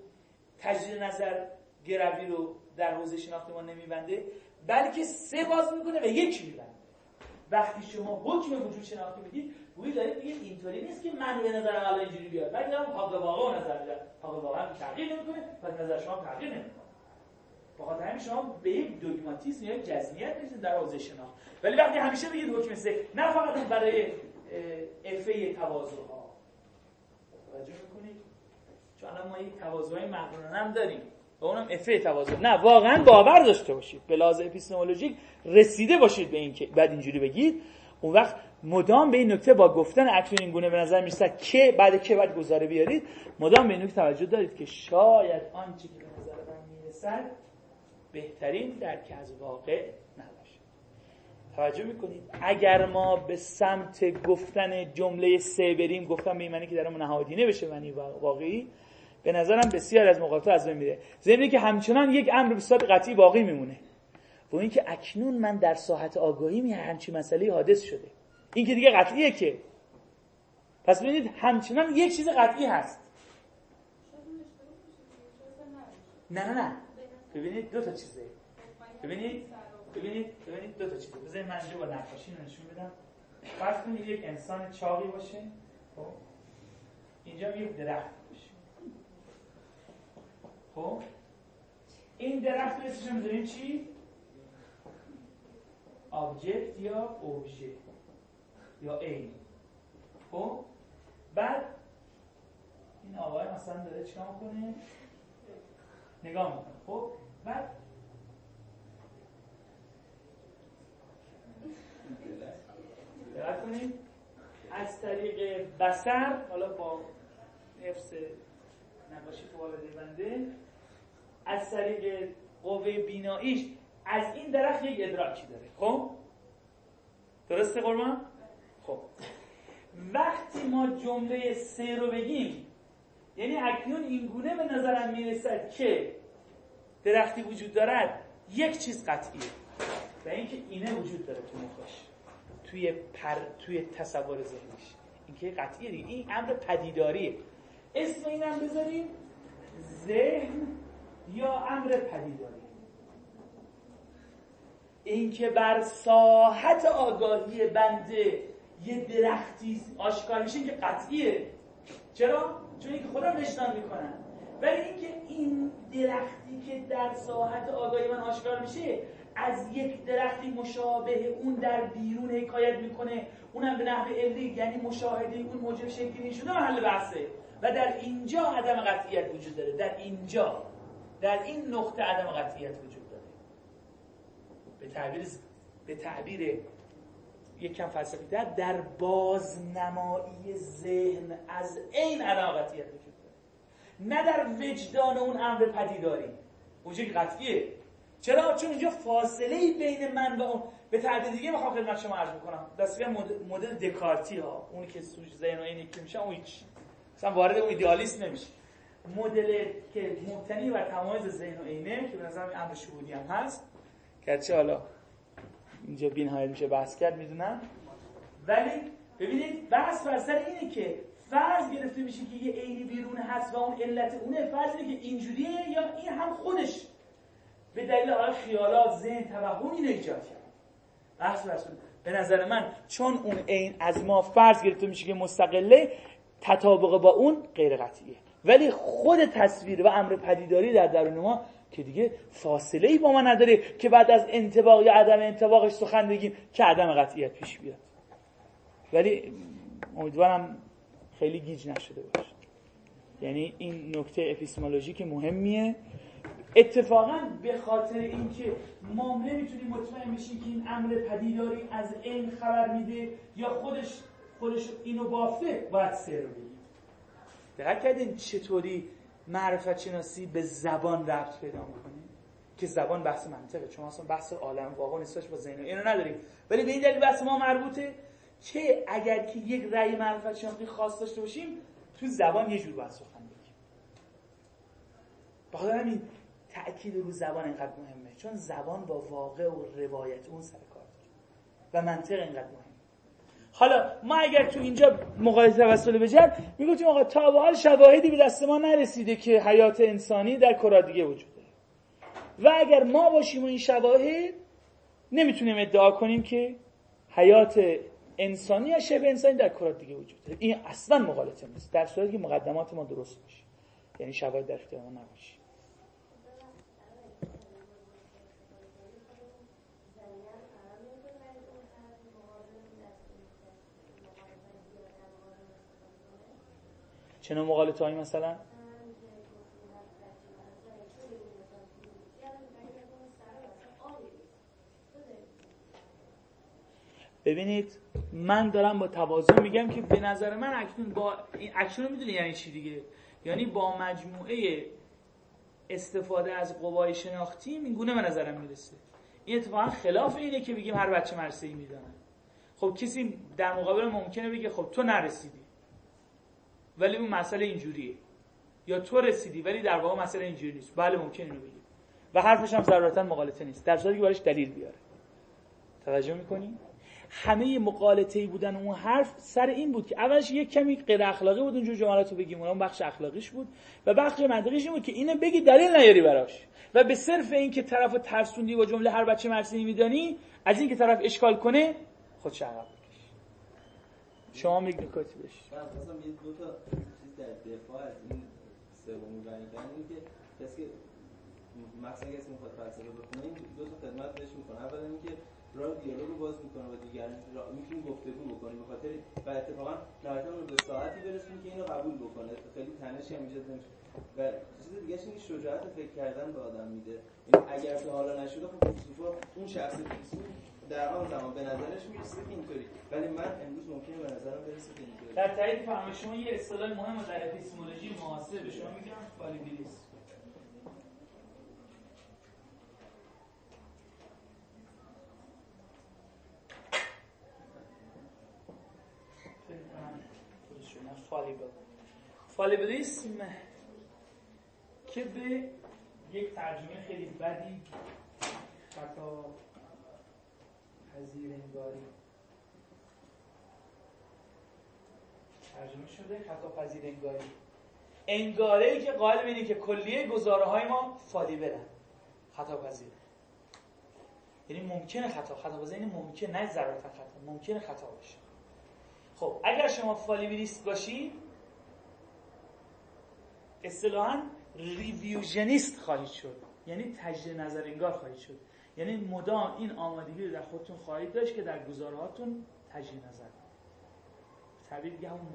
تجدید نظر گروی رو در حوزه شناخت ما نمیبنده بلکه سه باز می‌کنه و یک میبنده. وقتی شما حکم وجود شناختی می‌دید گویی دارید میگید اینطوری نیست که من به نظر حالا اینجوری بیاد بلکه دارم حق واقع نظر میدم. حق واقع تغییر نمی‌کنه و نظر شما تغییر نمی‌کنه. بخاطر همین شما به یک دوگماتیسم یا جزمیت می‌رسید در حوزه شناخت. ولی وقتی همیشه بگید حکم سه نه فقط برای افه تواضع ها توجه می‌کنید؟ چون الان ما یک تواضع مقرونانه هم داریم. و اونم افه تواضع. نه واقعا باور داشته باشید. به لحاظ اپیستمولوژیک رسیده باشید به این که بعد اینجوری بگید. اون وقت مدام به این نکته با گفتن اکنون این گونه به نظر می‌رسد که بعد که بعد گزاره بیارید مدام به این نکته توجه دارید که شاید آنچه که به نظر من می‌رسد بهترین درک از واقع نباشه. توجه می‌کنید. اگر ما به سمت گفتن جمله سه بریم گفتم به معنی که در نهادینه بشه معنی واقعی به نظرم بسیار از موقعات از بین میره. ضمن که همچنان یک امر صورت قطعی باقی میمونه. و اینکه اکنون من در ساحت آگاهی می همچین مسئله حادث شده. این که دیگه قطعیه که. پس ببینید همچنان یک چیز قطعی هست. نه نه نه. ببینید دو تا چیزه. ببینید ببینید ببینید دو تا چیزه. بذارید من با نقاشی نشون بدم. فرض کنید یک انسان چاقی باشه. خب؟ اینجا یک درخت. خب این درخت اسمش می‌ذاریم چی آبجکت یا اوبژه یا ای خب بعد این آقای مثلا داره چیکار کنه نگاه می‌کنه خب بعد دقت کنید از طریق بسر حالا با حفظ نقاشی فوالده بنده از طریق قوه بیناییش از این درخت یک ادراکی داره. خب؟ درسته قربان؟ خب. وقتی ما جمله سه رو بگیم یعنی اکنون این گونه به نظرم می‌رسد که درختی وجود دارد یک چیز قطعیه. و اینکه اینه وجود داره تو مخش توی پر توی تصور ذهنیش. اینکه قطعیه این امر پدیداریه. اسم اینم بذاریم. ذهن یا امر پدیداری؟ اینکه بر ساحت آگاهی بنده یه درختی آشکار میشه که قطعیه. چرا؟ چون اینکه خودم نشنان می‌کنن ولی اینکه این درختی که در ساحت آگاهی من آشکار میشه از یک درختی مشابه اون در بیرون حکایت می‌کنه. اونم به نحو علمی یعنی مشاهده اون موجب شکلی شده محل بحثه. و در اینجا عدم قطعیت وجود داره. در اینجا. در این نقطه عدم قطعیت وجود داره. به تعبیر به تعبیر یک کم فلسفی در در بازنمایی ذهن از این عدم قطعیت وجود داره. نه در وجدان اون امر پدیداری. اونجا قطعیه. چرا؟ چون اینجا فاصله بین من و اون به تعبیر دیگه می‌خوام خدمت شما عرض بکنم. دستی مدل دکارتی ها اونی که سوژ ذهن و اینی که میشه اون هیچ مثلا وارد اون ایدئالیست نمیشه. مدل که مبتنی بر تمایز ذهن و عینه که به نظر امر شهودی هم هست. گرچه حالا اینجا بین های میشه بحث کرد می‌دونم. ولی ببینید بحث بر سر اینه که فرض گرفته میشه که یه عینی بیرون هست و اون علت اونه. فرض اینه که اینجوریه یا این هم خودش به دلیل حال خیالات ذهن توهم اینو ایجاد کرد. بحث بر به نظر من چون اون عین از ما فرض گرفته میشه که مستقله تطابق با اون غیر قطعیه ولی خود تصویر و امر پدیداری در درون ما که دیگه فاصله ای با ما نداره که بعد از انتباق یا عدم انتباقش سخن بگیم که عدم قطعیت پیش بیاد. ولی امیدوارم خیلی گیج نشده باشه. یعنی این نکته اپیستمولوژیک مهمیه. اتفاقا به خاطر اینکه ما نمی‌تونیم مطمئن بشیم که این امر پدیداری از علم خبر میده یا خودش خودش اینو بافته باید سر رو دقت کردین چطوری معرفت شناسی به زبان ربط پیدا می‌کنه؟ که زبان بحث منطقه. چون اصلا بحث عالم واقع نیستش با ذهن اینو نداریم. ولی به این دلیل بحث ما مربوطه که اگر که یک رأی معرفت شناختی خاص داشته باشیم تو زبان یه جور باید سخن بگیم بخاطر همین تأکید رو زبان اینقدر مهمه. چون زبان با واقع و روایت اون سر کار و منطق اینقدر مهمه. حالا ما اگر تو اینجا مقایسه توسل بجر می‌گفتیم آقا تا به حال شواهدی به دست ما نرسیده که حیات انسانی در کره دیگه وجود داره. و اگر ما باشیم و این شواهد نمی‌تونیم ادعا کنیم که حیات انسانی یا شبه انسانی در کره دیگه وجود داره. این اصلا مغالطه نیست. در صورتی که مقدمات ما درست باشه. یعنی شواهد در اختیار ما نباشه. چه مقالطه هایی مثلا؟ ببینید من دارم با توازن میگم که به نظر من اکنون با این می‌دونی یعنی چی دیگه؟ یعنی با مجموعه استفاده از قوای شناختی این گونه به نظرم می‌رسه. این اتفاقا خلاف اینه که بگیم هر بچه مرسی میدانه خب کسی در مقابل ممکنه بگه خب تو نرسیدی. ولی اون مسئله اینجوریه. یا تو رسیدی ولی در واقع مسئله اینجوری نیست. بله ممکن اینو بگیم و حرفش هم ضرورتا مقالطه نیست. در صورتی که براش دلیل بیاره. توجه می‌کنی؟ همه مقالطه بودن اون حرف سر این بود که اولش یک کمی غیر اخلاقی بود اونجور جملاتو بگیم. اون بخش اخلاقیش بود. و بخش منطقیش این بود که اینو بگی دلیل نیاری براش. و به صرف این که طرف ترسوندی با جمله هر بچه مرسی میدانی از این که طرف اشکال کنه خود عقب شما میگی نکاتی بشی من خواستم یه دو تا چیز در دفاع از این سومی بیان کردن که کسی که مثلا کسی می‌خواد فلسفه بخونه این دو تا خدمت بهش می‌کنه اولا اینکه راه دیالوگ رو باز می‌کنه و دیگر می‌تونیم گفتگو بکنیم به خاطر و اتفاقا نهایتا رو به ساعتی برسونیم که اینو قبول بکنه. خیلی تنشی هم ایجاد نمیشه. و چیز دیگه اینکه شجاعت فکر کردن به آدم میده. یعنی اگر تا حالا نشده خب فیلسوفا اون شخص فیلسوف در آن زمان به نظرش می‌رسه که اینطوری. ولی من امروز ممکنه به نظرم برسه که اینطوری. در تایید فهم شما یه اصطلاح مهم در اپیستمولوژی معاصر به شما میگم فالیبیلیسم فالیبلیسم که به یک ترجمه خیلی بدی خطا پذیر انگاری. ترجمه شده خطا پذیر انگاری. انگاره ای که قائل اینه که کلیه گزاره های ما فالیبلن خطا پذیر یعنی ممکنه خطا خطا پذیر یعنی ممکن نه ضرورتا خطا ممکنه خطا باشه. خب اگر شما فالیبلیست باشید اصطلاحا ریویوژنیست خواهید شد. یعنی تجدید نظر انگار خواهید شد. یعنی مدام این آمادگی رو در خودتون خواهید داشت که در گزارهاتون تجدید نظر تعبیر دیگه همون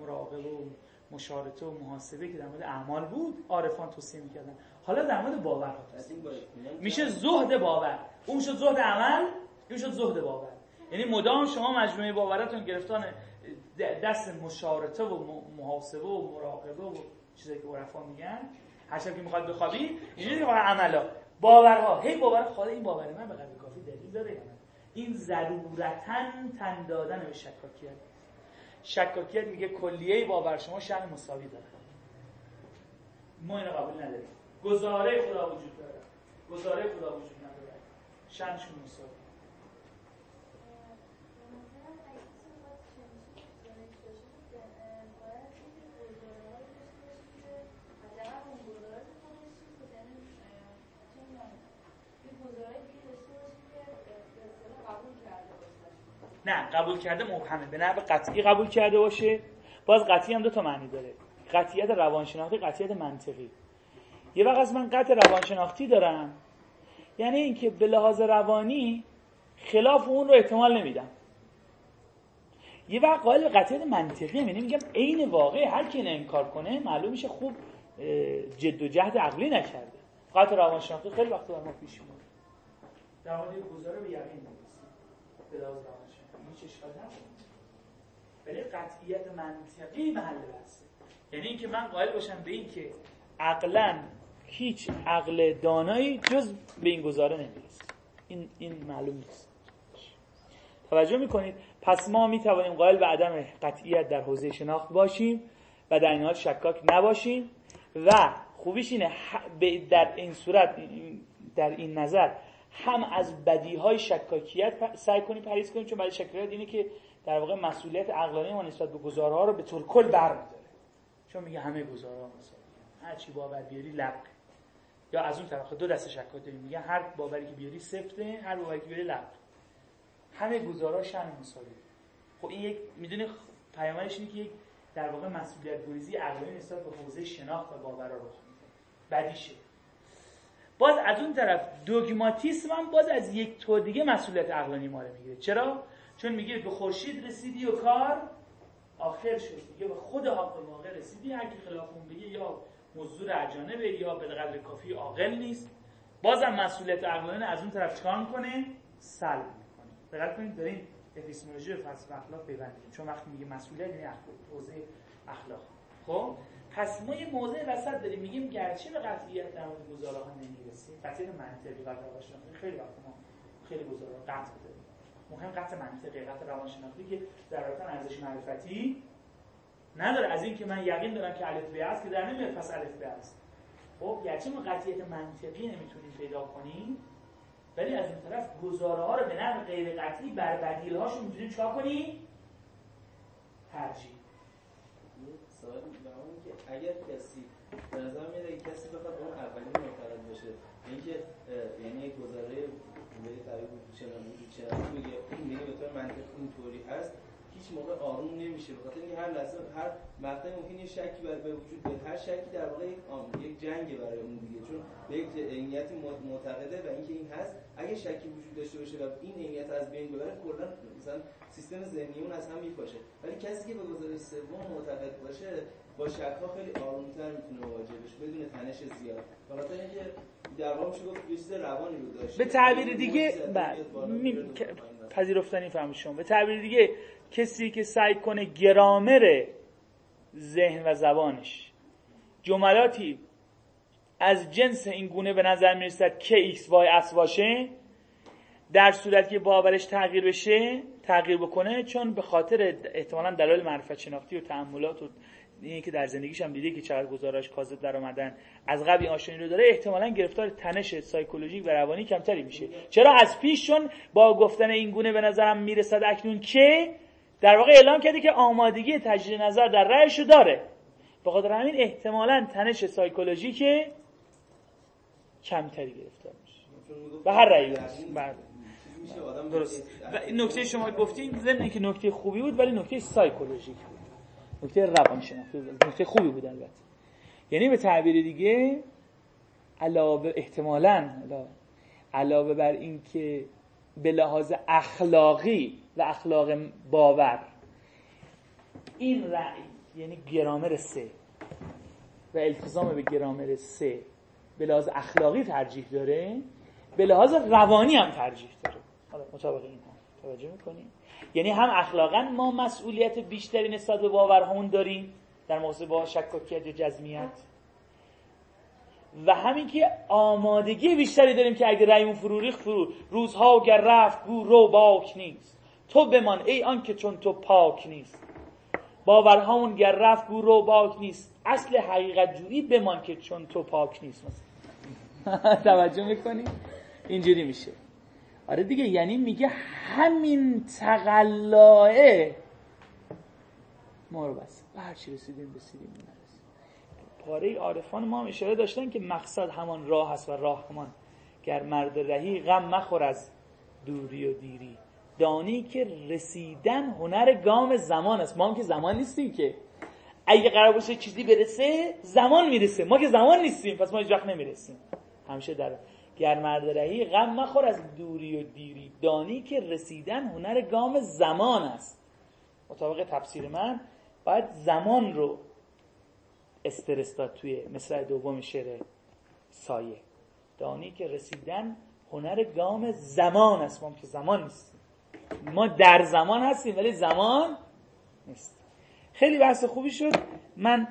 مراقبه و مشارطه و محاسبه که در مورد اعمال بود عارفان توصیه می‌کردن. حالا در مورد باور میشه زهد باور. اون شد زهد عمل این شد زهد باور. یعنی مدام شما مجموعه باورتون گرفتان دست مشارطه و محاسبه و مراقبه و چیزایی که عرفا میگن. هر شب که می‌خواد بخوابی اینجوری که عملا. باورها. هی باور خاله این باور من به قدر کافی دلیل داره یا این ضرورتا تن دادن به شکاکیت. شکاکیت میگه کلیه باور شما شأن مساوی داره. ما اینو قبول نداریم. گزاره خدا وجود داره. گزاره خدا وجود نداره. شأنشون مساوی. نه قبول کرده مبهمه. به نحو قطعی قبول کرده باشه. باز قطعی هم دو تا معنی داره. قطعیت روانشناختی قطعیت منطقی. یه وقت از من قطع روانشناختی دارم. یعنی اینکه به لحاظ روانی خلاف اون رو احتمال نمیدم. یه وقت قائل قطعیت منطقی یعنی میگم عین واقع هر کی انکار کنه معلوم میشه خوب جد و جهد عقلی نکرده. قطع روانشناختی خیلی وقت در ما پیش میاد. در مورد گزاره به یقین به لحاظ روانشناختی هیچ اشکال نداره ولی قطعیت منطقی محل بحثه. یعنی اینکه من قائل باشم به این که عقلا هیچ عقل دانایی جز به این گزاره نمی‌رسه. این این معلوم نیست. توجه می‌کنید؟ پس ما می‌توانیم قائل به عدم قطعیت در حوزه شناخت باشیم و در این حال شکاک نباشیم و خوبیش اینه در این صورت در این نظر هم از بدی های شکاکیت سعی کنیم پریز کنیم چون بدی شکاکیت اینه که در واقع مسئولیت عقلانی ما نسبت به گزارها رو به طور کل برمیداره. چون میگه همه گزارها مساوی هر چی باور بیاری لق یا از اون طرف دو دسته شکاک داریم میگه هر باوری که بیاری سفته هر باوری که بیاری لق همه گزارها شن مساوی خب این یک می‌دونی پیامش اینه که یک در واقع مسئولیت گریزی عقلانی نسبت به حوزه شناخت و باور رو بدیشه. باز از اون طرف دوگماتیسم هم باز از یک طور دیگه مسئولیت عقلانی ما رو می‌گیره. چرا؟ چون میگه به خورشید رسیدی و کار آخر شد. میگه به خود حق واقع رسیدی. هر کی خلاف اون بگه یا مزدور اجانبه یا به قدر کافی عاقل نیست. بازم مسئولیت عقلانی از اون طرف چکار می‌کنه؟ سلب می‌کنه. دقت کنید داریم اپیستمولوژی و فلسفه اخلاق پیوندیم چون وقتی میگه مسئولیت یعنی اخلاق. خب؟ پس ما یه موضع وسط داریم میگیم گرچه به قطعیت در مورد گزاره ها نمی‌رسیم قطعیت منطقی قطع روانشناختی خیلی وقت ما خیلی گزاره قطع داریم مهم قطع منطقی قطع روانشناختی که واقع ارزش معرفتی نداره. از این که من یقین دارم که الف ب است که در نمیاد پس الف ب است. خب گرچه ما قطعیت منطقی نمی‌تونیم پیدا کنیم ولی از اون طرف گزاره ها رو به نحو غیر قطعی بر بدیل هاشون می‌تونیم چیکار کنیم. ترجیح که اگر کسی به نظر میاد کسی بخواد اون اولین معتقد باشه اینکه یعنی یک گزاره تعریف چنان میگه؟ این به طور منطقی اینطوری هست. هیچ موقع آروم نمیشه. بخاطر اینکه هر لحظه هر مقطعی ممکن یه شکی بر به وجود بیاد. هر شکی در واقع یک یک جنگ برای اون دیگه. چون به یک عینیتی معتقده و اینکه این هست اگه شکی وجود داشته باشه و این عینیت از بین ببره کلا مثلا سیستم ذهنی اون از هم میپاشه. ولی کسی که به گزاره سوم معتقد باشه با شک ها خیلی آرومتر می‌تونه مواجه بشه بدون تنش زیاد. فقط اینکه در واقع میشه گفت یه چیز روانی رو داشته به تعبیر دیگه پذیرفتنی فهم شما. به تعبیر دیگه کسی که سعی کنه گرامر ذهن و زبانش. جملاتی از جنس این گونه به نظر می‌رسد که X Y اس باشه در صورت که باورش تغییر بشه تغییر بکنه چون به خاطر احتمالا دلایل معرفت شناختی و تعاملات و اینه که در زندگیش هم دیده که چقدر گزارش کاذب در آمدن. از قبل آشنایی رو داره احتمالا گرفتار تنش psychologic و روانی کمتری میشه. چرا؟ از پیش چون با گفتن این گونه به نظرم می‌رسد اکنون که در واقع اعلام کرده که آمادگی تجدید نظر در رأیش داره. به خاطر همین احتمالا تنش سایکولوژیک کمتری گرفتار میشه. به هر رأیی بله. درست. و این نکته شما گفتین ضمن که نکته خوبی بود ولی نکته سایکولوژیک بود. نکته روانشناختی بود. نکته خوبی بود البته. یعنی به تعبیر دیگه علاوه احتمالاً علاوه بر اینکه به لحاظ اخلاقی و اخلاق باور. این رأی یعنی گرامر سه و التزام به گرامر سه به لحاظ اخلاقی ترجیح داره به لحاظ روانی هم ترجیح داره. حالا مطابق این هم توجه می‌کنیم. یعنی هم اخلاقا ما مسئولیت بیشتری نسبت به باورهامون داریم در مقایسه با شکاکیت یا جزمیت. و همین که آمادگی بیشتری داریم که اگه رأیمون فرو ریخت فرو. روزها گر رفت گو رو باک نیست. تو بمان ای آنکه چون تو پاک نیست. باورهامون گر رفت گو رو باک نیست. اصل حقیقت جویی بمان که چون تو پاک نیست. توجه می‌کنی؟ اینجوری میشه. آره دیگه یعنی میگه همین تقلاه ما رو بس. هر چی رسیدیم رسیدیم. پاره عارفان ما هم اشاره داشتن که مقصد همان راه است و راه همان. گر مرد رهی غم مخور از دوری و دیری. دانی که رسیدن هنر گام زمان است. ما هم که زمان نیستیم که. اگه قرار باشه چیزی برسه زمان می‌رسه. ما که زمان نیستیم پس ما هیچ وقت نمی‌رسیم. همیشه در گر مرد رهی غم مخور از دوری و دیری. دانی که رسیدن هنر گام زمان است. مطابق تفسیر من باید زمان رو استرس داد توی مصرع دوم شعر سایه. دانی که رسیدن هنر گام زمان است. ما که زمان نیستیم ما در زمان هستیم ولی زمان نیست. خیلی بحث خوبی شد. من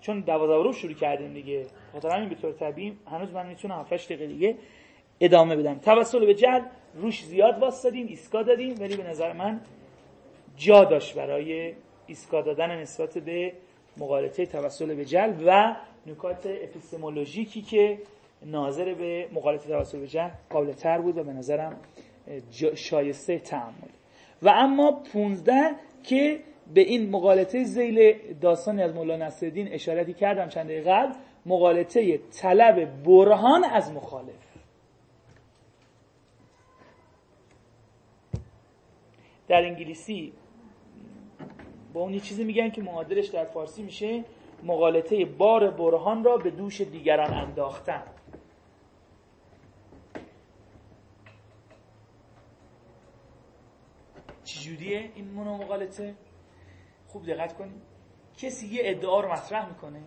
چون دوازده رو شروع کردیم دیگه خاطر همین به طور طبیعی هنوز من می‌تونم 7 دقیقه دیگه ادامه بدم. توسل به جل روش زیاد واسطادیم ایسکا دادیم ولی به نظر من جا داشت برای ایسکا دادن نسبت به مقالطه توسل به جل و نکات اپیستمولوژیکی که ناظر به مقالطه توسل به جل قابل تر بود و به نظرم شایسته تعمل و اما 15 که به این مقالطه زیل داستانی از مولانا نصرالدین اشارتی کردم چند دقیقه قبل مقالطه طلب برهان از مخالف. در انگلیسی با اون چیزی میگن که معادلش در فارسی میشه مقالطه بار برهان را به دوش دیگران انداختن. چجوریه این منو مقالطه خوب دقت کنید کسی یه ادعا رو مطرح می‌کنه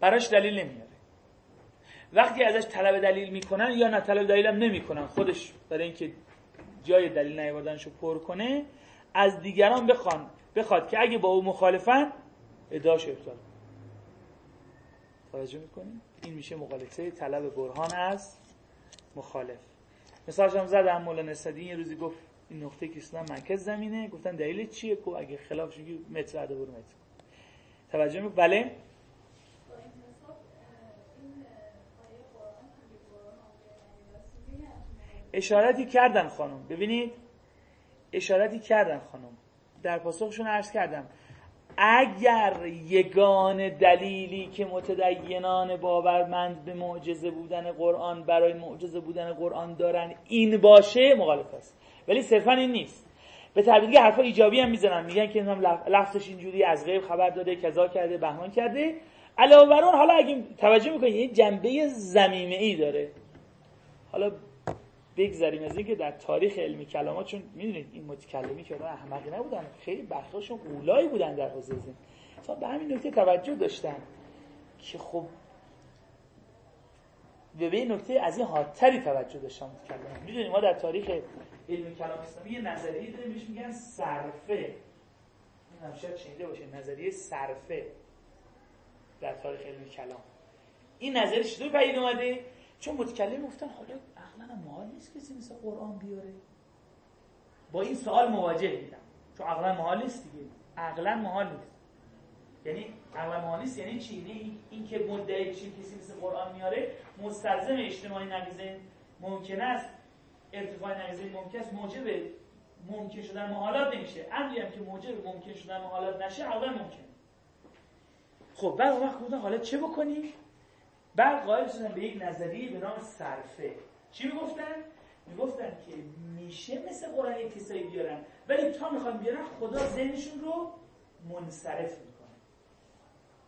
براش دلیل نمیاره. وقتی ازش طلب دلیل می‌کنن یا نه طلب دلیل هم نمی‌کنن خودش برای اینکه جای دلیل نیاوردنشو پر کنه از دیگران بخوان بخواد که اگه با او مخالفن ادعاشو ابطال. توجه می‌کنیم این میشه مقالطه طلب برهان از مخالف. مثالش هم زدم مولانا نصدی یه روزی گفت این نقطه که مرکز زمینه. گفتن دلیل چیه؟ کو اگه خلاف شگی متر عده برو متر توجه می بله؟ اشارتی کردن خانم. ببینید اشارتی کردن خانم. در پاسخشون عرض کردم. اگر یگان دلیلی که متدینان باورمند به معجزه بودن قرآن برای معجزه بودن قرآن دارن این باشه مخالف است. ولی صرفا این نیست. به تعبیر حرفا ایجابی هم می‌زنن. میگن که لفظش اینجوری از غیب خبر داده کذا کرده بهمان کرده. علاوه بر اون حالا اگه توجه می‌کنید یه جنبه زمینه ای داره. حالا بگذاریم از اینکه در تاریخ علمی کلامات چون می‌دونید این متکلمی که احمقی نبودن خیلی برخاشون اولایی بودن در حوزه زن به همین نکته توجه داشتن که خب به این نکته از این حادتری توجه داشتن متکلم می‌دونید ما در تاریخ علم کلام اسلامی یه نظریه داریم بهش میگن صرفه. این هم شاید شنیده باشه نظریه صرفه در تاریخ علم کلام. این نظریه چطور پدید اومده؟ چون متکلم گفتن حالا عقلا محال نیست کسی مثل قرآن بیاره. با این سوال مواجه دیدم چون عقلا محال نیست دیگه. عقلا محال نیست. یعنی عقلا محال نیست یعنی چی؟ یعنی این که مدعی بشین کسی مثل قرآن میاره مستلزم اجتماعی نقیزه ممکن است. ارتفاع نقیزه ممکن است. موجب ممکن شدن محالات نمیشه. امری هم که موجب ممکن شدن محالات نشه عقلا ممکن. خب بعد وقت گفتن حالا چه بکنیم؟ بعد قائل شدن به یک نظریه به نام صرفه. چی می‌گفتن؟ می‌گفتن که میشه مثل قرآن یک کسایی بیارن ولی تا می‌خوان بیارن خدا ذهنشون رو منصرف می‌کنه.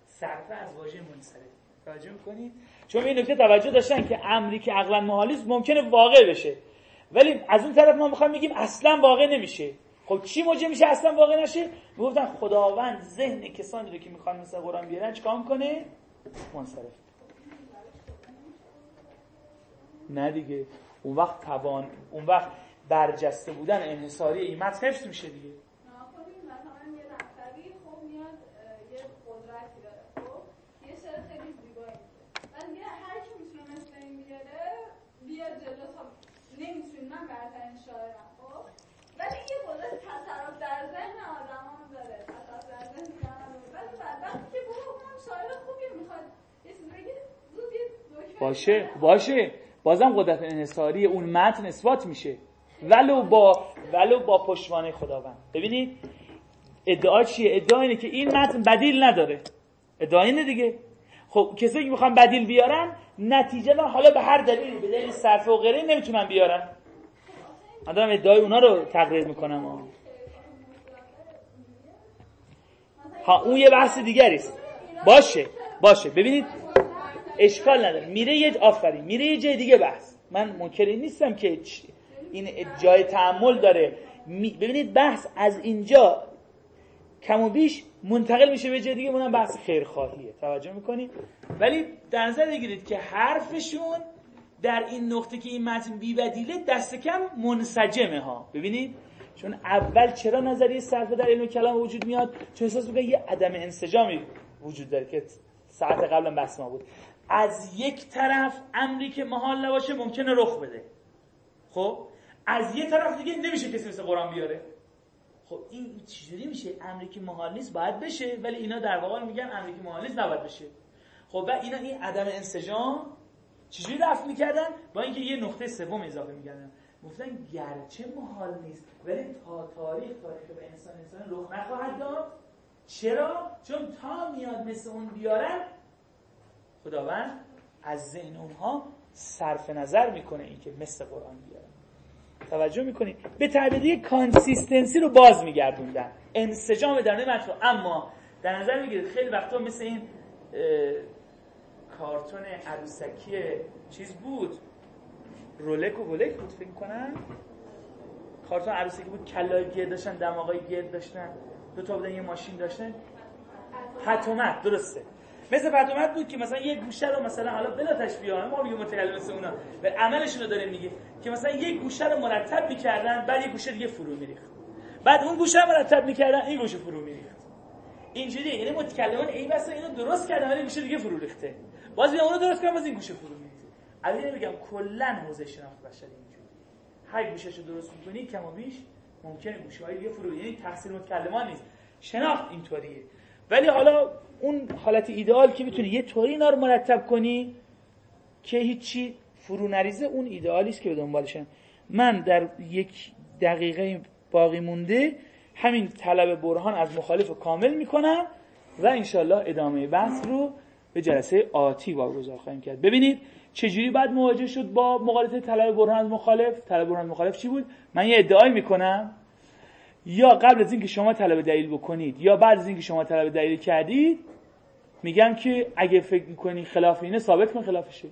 صرفه از واژه منصرف. توجه می‌کنید؟ چون این نکته توجه داشتن که امری که عقلا محالیست ممکنه واقع بشه. ولی از اون طرف ما می‌خوایم بگیم اصلا واقع نمیشه. خب چی موجه میشه اصلا واقع نشه؟ می‌گفتن خداوند ذهن کسانی رو که می‌خوان مثل قرآن بیارن چیکار کنه منصرف. نه دیگه. اون وقت توان اون وقت برجسته بودن انحصاری این متن حفظ میشه دیگه. باشه باشه. بازم قدرت انحصاری اون متن اثبات میشه. ولو با ولو با پشتوانه خداوند. ببینید ادعا چیه؟ ادعا اینه که این متن بدیل نداره. ادعا اینه دیگه. خب کسایی که می‌خوان بدیل بیارن نتیجه من حالا به هر دلیلی به دلیل صرف و غیره نمی‌تونن بیارن. من دارم ادعای اونا رو تقریر می‌کنم. ها اون یه بحث دیگری است. باشه باشه. ببینید اشکال نداره. میره یه آفرین. میره یه جای دیگه بحث. من منکر نیستم که این جای تعمل داره. ببینید بحث از اینجا کم و بیش منتقل میشه به جای دیگه. اونم بحث خیرخواهیه. توجه می‌کنید ولی در نظر بگیرید که حرفشون در این نقطه که این متن بی بدیله دست کم منسجمه ها. ببینید؟ چون اول چرا نظریه صرفه در علم کلام وجود میاد؟ چون احساس می‌کنه یه عدم انسجامی وجود داره که ساعت قبلا بحث ما بود. از یک طرف امری که محال نباشه ممکنه رخ بده. خب؟ از یه طرف دیگه نمیشه کسی مثل قرآن بیاره. خب این چجوری میشه؟ امری که محال نیست باید بشه ولی اینا در واقع میگن امری که محال نیست نباید بشه. خب و اینا این عدم انسجام چجوری رفت می‌کردن؟ با اینکه یه نقطه سوم اضافه می‌کردن. گفتن گرچه محال نیست ولی تا تاریخ تاریخ به انسان انسان رخ نخواهد داد. چرا؟ چون تا میاد مثل اون بیارن خداوند از ذهن اونها صرف نظر می‌کنه اینکه مثل قرآن بیارن. توجه می‌کنید؟ به تعبیری consistency رو باز میگردوندن. انسجام در متن. اما در نظر می‌گیرید خیلی وقتا مثل این کارتون عروسکی چیز بود. لولک و بولک بود فکر کنن کارتون عروسکی بود کلای گرد داشتن دماغای گرد داشتن دو تا بودن یه ماشین داشتن. پتومت درسته. مثل پتومت بود که مثلا یه گوشه رو مثلا حالا بلا تشبیه ما میگیم متکلم مثل اونا. و عملشون رو داره میگه که مثلا یه گوشه رو مرتب می‌کردن بعد یه گوشه دیگه فرو میریخت. بعد اون گوشه رو مرتب می‌کردن این گوشه فرو میریخت. اینجوری یعنی متکلمان ای بس اینو درست کردن ولی گوشه دیگه فرو ریخته. باز بیا اونو درست کردن باز این گوشه فرو میریخته الان میگم کلا حوزه شناخت بشری اینجوری. هر گوشهشو درست می‌کنی کم و بیش ممکنه گوشه های دیگه فرو یعنی تحصیل متکلمان نیست. شناخت اینطوریه. ولی حالا اون حالت ایدئال که می‌تونی یه طوری اینا رو مرتب کنی که هیچی فرو نریزه اون ایدئالی است که به دنبالشن من در یک دقیقه باقی مونده همین طلب برهان از مخالف کامل می‌کنم و انشالله ادامه بحث رو به جلسه آتی واگذار خواهیم کرد. ببینید چجوری بعد مواجه شد با مقالطه طلب برهان از مخالف؟ طلب برهان مخالف چی بود؟ من یه ادعای می‌کنم. یا قبل از اینکه شما طلب دلیل بکنید یا بعد از اینکه شما طلب دلیل کردید میگم که اگه فکر می‌کنی خلاف اینه ثابت کن خلافشه.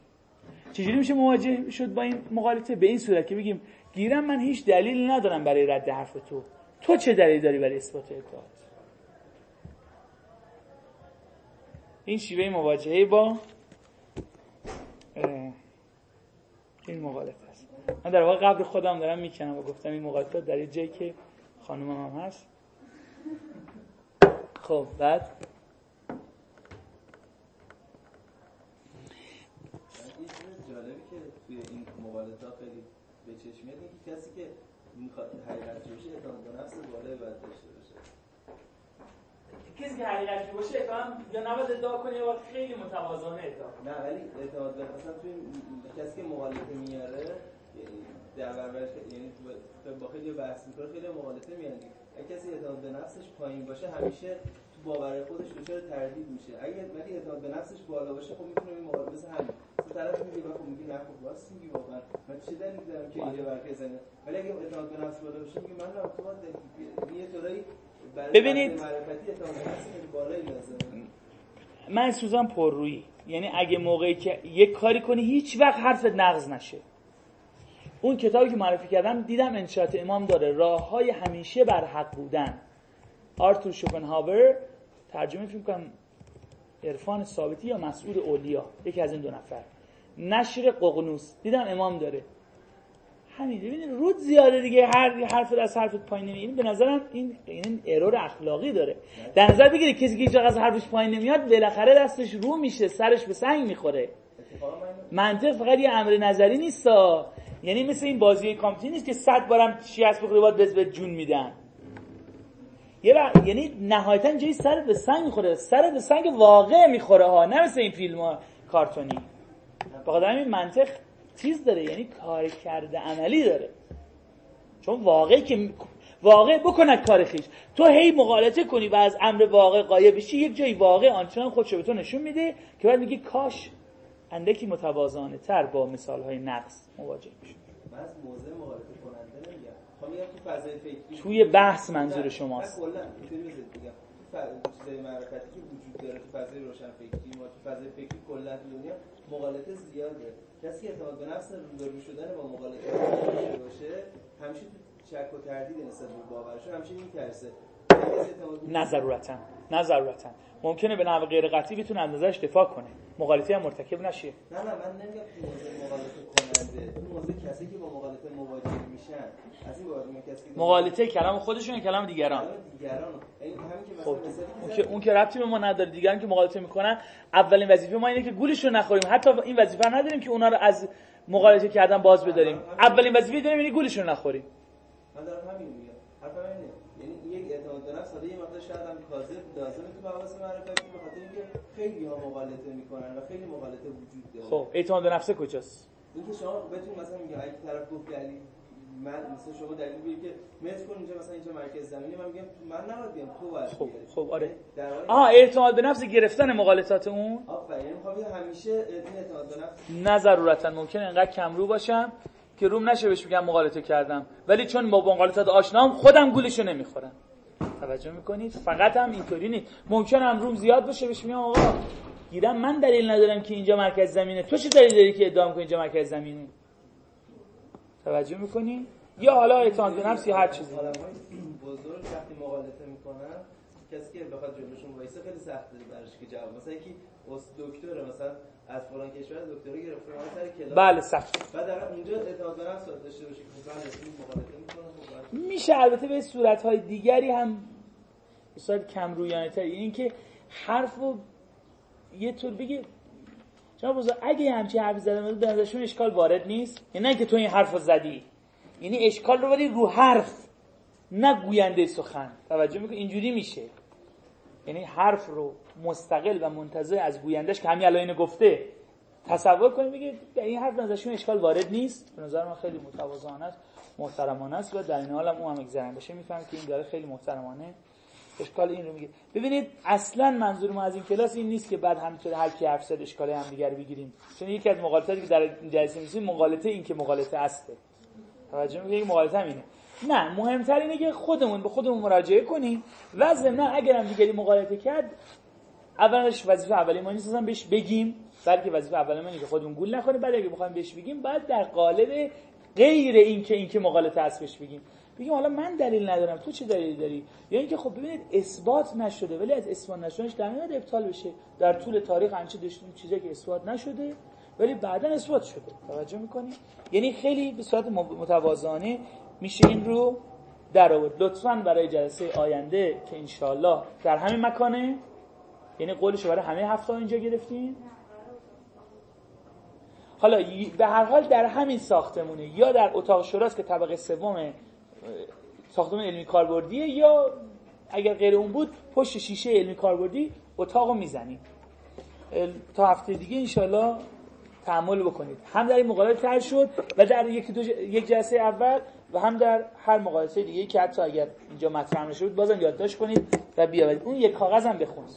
چجوری میشه مواجه شد با این مقالطه؟ به این صورت که بگیم گیرم من هیچ دلیل ندارم برای رد حرف تو. تو چه دلیل داری برای اثبات اطاعت این شیوه مواجهه با این مقالطه است. من در واقع قبل خودم دارم می‌کنم و گفتم این مقالطه در جایی که خانم هم هست. خب بعد؟ جالبی که توی این مقالطه خیلی به چشم میاد کسی که می‌خواد حقیقت جوشی اعتماد به نفس بالایی باید داشته باشه کسی که حقیقت باشه اتهام یا نباید ادعا کنه یا خیلی متوازانه ادعا نه ولی اعتماد به مثلا توی کسی که مقالطه میاره در برابر یعنی با خیلی بحث می‌کنه خیلی مقالطه میاد اگه کسی اعتماد به نفسش پایین باشه همیشه تو باور خودش دچار تردید میشه. اگه ولی اعتماد به نفسش بالا باشه خب می‌تونه این مقابله مثل همین. طرف میگه خب میگه نه خب راست میگی واقعا. من چه دلیلی دارم که اینجا برکه بزنه ولی اگه اعتماد به نفس بالا باشه میگه من نه تو یه طوری ببینید. من سوزان پررویی یعنی اگه موقعی که یک کاری کنی هیچ وقت حرفت نقض نشه. اون کتابی که معرفی کردم دیدم انشاءات امام داره. راه های همیشه بر حق بودن. آرتور شوپنهاور ترجمه فکر کنم عرفان ثابتی یا مسئول اولیا؟ یکی از این دو نفر. نشر ققنوس. دیدم امام داره. همین ببینید رود زیاده دیگه. هر حرف از حرفت پایین نمیاد به نظرم این این ارور اخلاقی داره. در نظر بگیرید کسی که هیچ از حرفش پایین نمیاد بالاخره دستش رو میشه سرش به سنگ می‌خوره. منطق فقط یه امر نظری نیستا یعنی مثل این بازی کامپیوتری نیست که صد بارم چی هست بخوره باید به جون میدن. یه بر... یعنی نهایتا جایی سرت به سنگ می‌خوره. سرت به سنگ واقع می‌خوره ها نه مثل این فیلم ها کارتونی. بخاطر این منطق چیز داره یعنی کار کرده عملی داره. چون واقعی که واقع بکند کار خیش. تو هی مقالطه کنی و از امر واقع قایب بشی یک جایی واقع آنچنان خودشو به تو نشون میده که بعد میگی کاش اندکی متوازانه تر با مثال های نقص مواجه میشه توی بحث منظور شماست. چیزای معرفتی که وجود داره تو فضای روشن فکری ما تو فضای فکری کلا دنیا مقالطه زیاده. کسی که اعتماد به نفس روبرو شدن با مقالطه باشه همیشه تو شک و تردید نسبت به باورشون همیشه میترسه. نه ضرورتا. نه ضرورتا. ممکنه به نحو غیر قطعی بتونه از نظرش دفاع کنه. مغالطه هم مرتکب نشه. نه نه من نمیگم تو موضوع مغالطه کننده. تو موضوع کسی که با مغالطه مواجه میشن از این کسی مغالطه کلام خودشون کلام دیگران. دیگران. یعنی همین که خب اون که اون که ربطی به ما نداره دیگران که مغالطه می‌کنن اولین وظیفه ما اینه که گولش رو نخوریم. حتی این وظیفه نداریم که اونا رو از مغالطه کردن باز بداریم. اولین وظیفه داریم اینه گولش رو نخوریم. من دارم همین میگم. حرفم اینه. یعنی یک اعتماد به نفس حالا یه مقدار شاید هم کاذب لازمه تو مباحث معرفتی به خاطر اینکه خیلی ها مغالطه می‌کنن و خیلی مغالطه وجود داره. خب اعتماد به نفس کجاست؟ اینکه شما بتون مثلا میگه اگه طرف گفت دلیل من مثلا شما دلیل بیاری که متر کن اینجا مثلا اینجا مرکز زمینه من میگم من نباید بیام تو باید خب. خب آره. واقع آها اعتماد به نفس گرفتن مغالطات اون؟ آفرین یعنی همیشه این اعتماد به نفس نه ضرورتا ممکنه انقدر کم رو باشم که روم نشه بهش بگم مغالطه کردم. ولی چون با مغالطات آشنام خودم گولشو نمی‌خورم. توجه می‌کنید؟ فقط هم اینطوری نیست. ممکن هم روم زیاد باشه بهش میگم آقا گیرم من دلیل ندارم که اینجا مرکز زمینه. تو چه دلیل داری که ادعا کنی اینجا مرکز زمینه؟ توجه می‌کنی؟ یا حالا اعتماد به نفس هر چیزی. بزرگ وقتی مغالطه می‌کنن کسی که بخواد جلوشون وایسه خیلی سخته براش که جواب مثلا یکی اس دکتر مثلا از فلان کشور دکتری گرفته سر کلاس. بله سخت بعد اونجا اعتماد به نفس داشته باشه که مثلا رسمی مغالطه می‌کنه خب میشه البته به صورتهای دیگری هم به صورت کم رویانه تر. این که حرف رو یه طور بگه شما بزرگ اگه همچین حرفی زده بود به نظرشون اشکال وارد نیست؟ یعنی نه که تو این حرف رو زدی. یعنی اشکال رو بری رو حرف نه گوینده سخن. توجه می‌کنی؟ اینجوری میشه. یعنی حرف رو مستقل و منتظر از گویندش که همین الان گفته تصور کنید بگید این حرف نظرشون اشکال وارد نیست. به نظر من خیلی متواضعانه است محترمانه است. و در این حال هم اون هم اگزرن بشه می‌فهمه که این داره خیلی محترمانه اشکال این رو میگه. ببینید اصلا منظور ما از این کلاس این نیست که بعد همینطور هر کی حرف زد اشکال هم دیگر بگیریم. چون یکی از مغالطاتی که در این جلسه میسیم مغالطه این که مغالطه است توجه می‌کنید؟ مغالطه هم اینه. نه مهمتر اینه که خودمون به خودمون مراجعه کنیم. و ضمن اگر هم دیگری مغالطه کرد اولش وظیفه اولی ما نیست بهش بگیم. بلکه وظیفه اولی ما که خودمون گول نکنیم بعد اگه بخوایم بهش بگیم بعد در قالب غیر اینکه اینکه مغالطه است بهش بگیم. بگیم حالا من دلیل ندارم تو چه دلیلی داری؟ یا اینکه خب ببینید اثبات نشده ولی از اثبات نشدنش در نمیاد ابطال بشه. در طول تاریخ انچه داشتیم چیزی که اثبات نشده ولی بعدا اثبات شده. توجه می‌کنی؟ یعنی خیلی به صورت متواضعانه میشه این رو در آورد. لطفا برای جلسه آینده که انشالله در همین مکانه. یعنی قولشو برای همه هفته اینجا گرفتین حالا به هر حال در همین ساختمونه یا در اتاق شوراست که طبقه سوم ساختمان علمی کاربردیه یا اگر غیر اون بود پشت شیشه علمی کاربردی اتاق رو می‌زنیم. تا هفته دیگه انشالله تحمل بکنید. هم در این مقاله تر شد و در یک, دو. یک جلسه اول و هم در هر مقایسه دیگه که حتی اگر اینجا مطرح نشد بازم یادداشت کنید و بیاورید. اون یک کاغذ هم بخونید.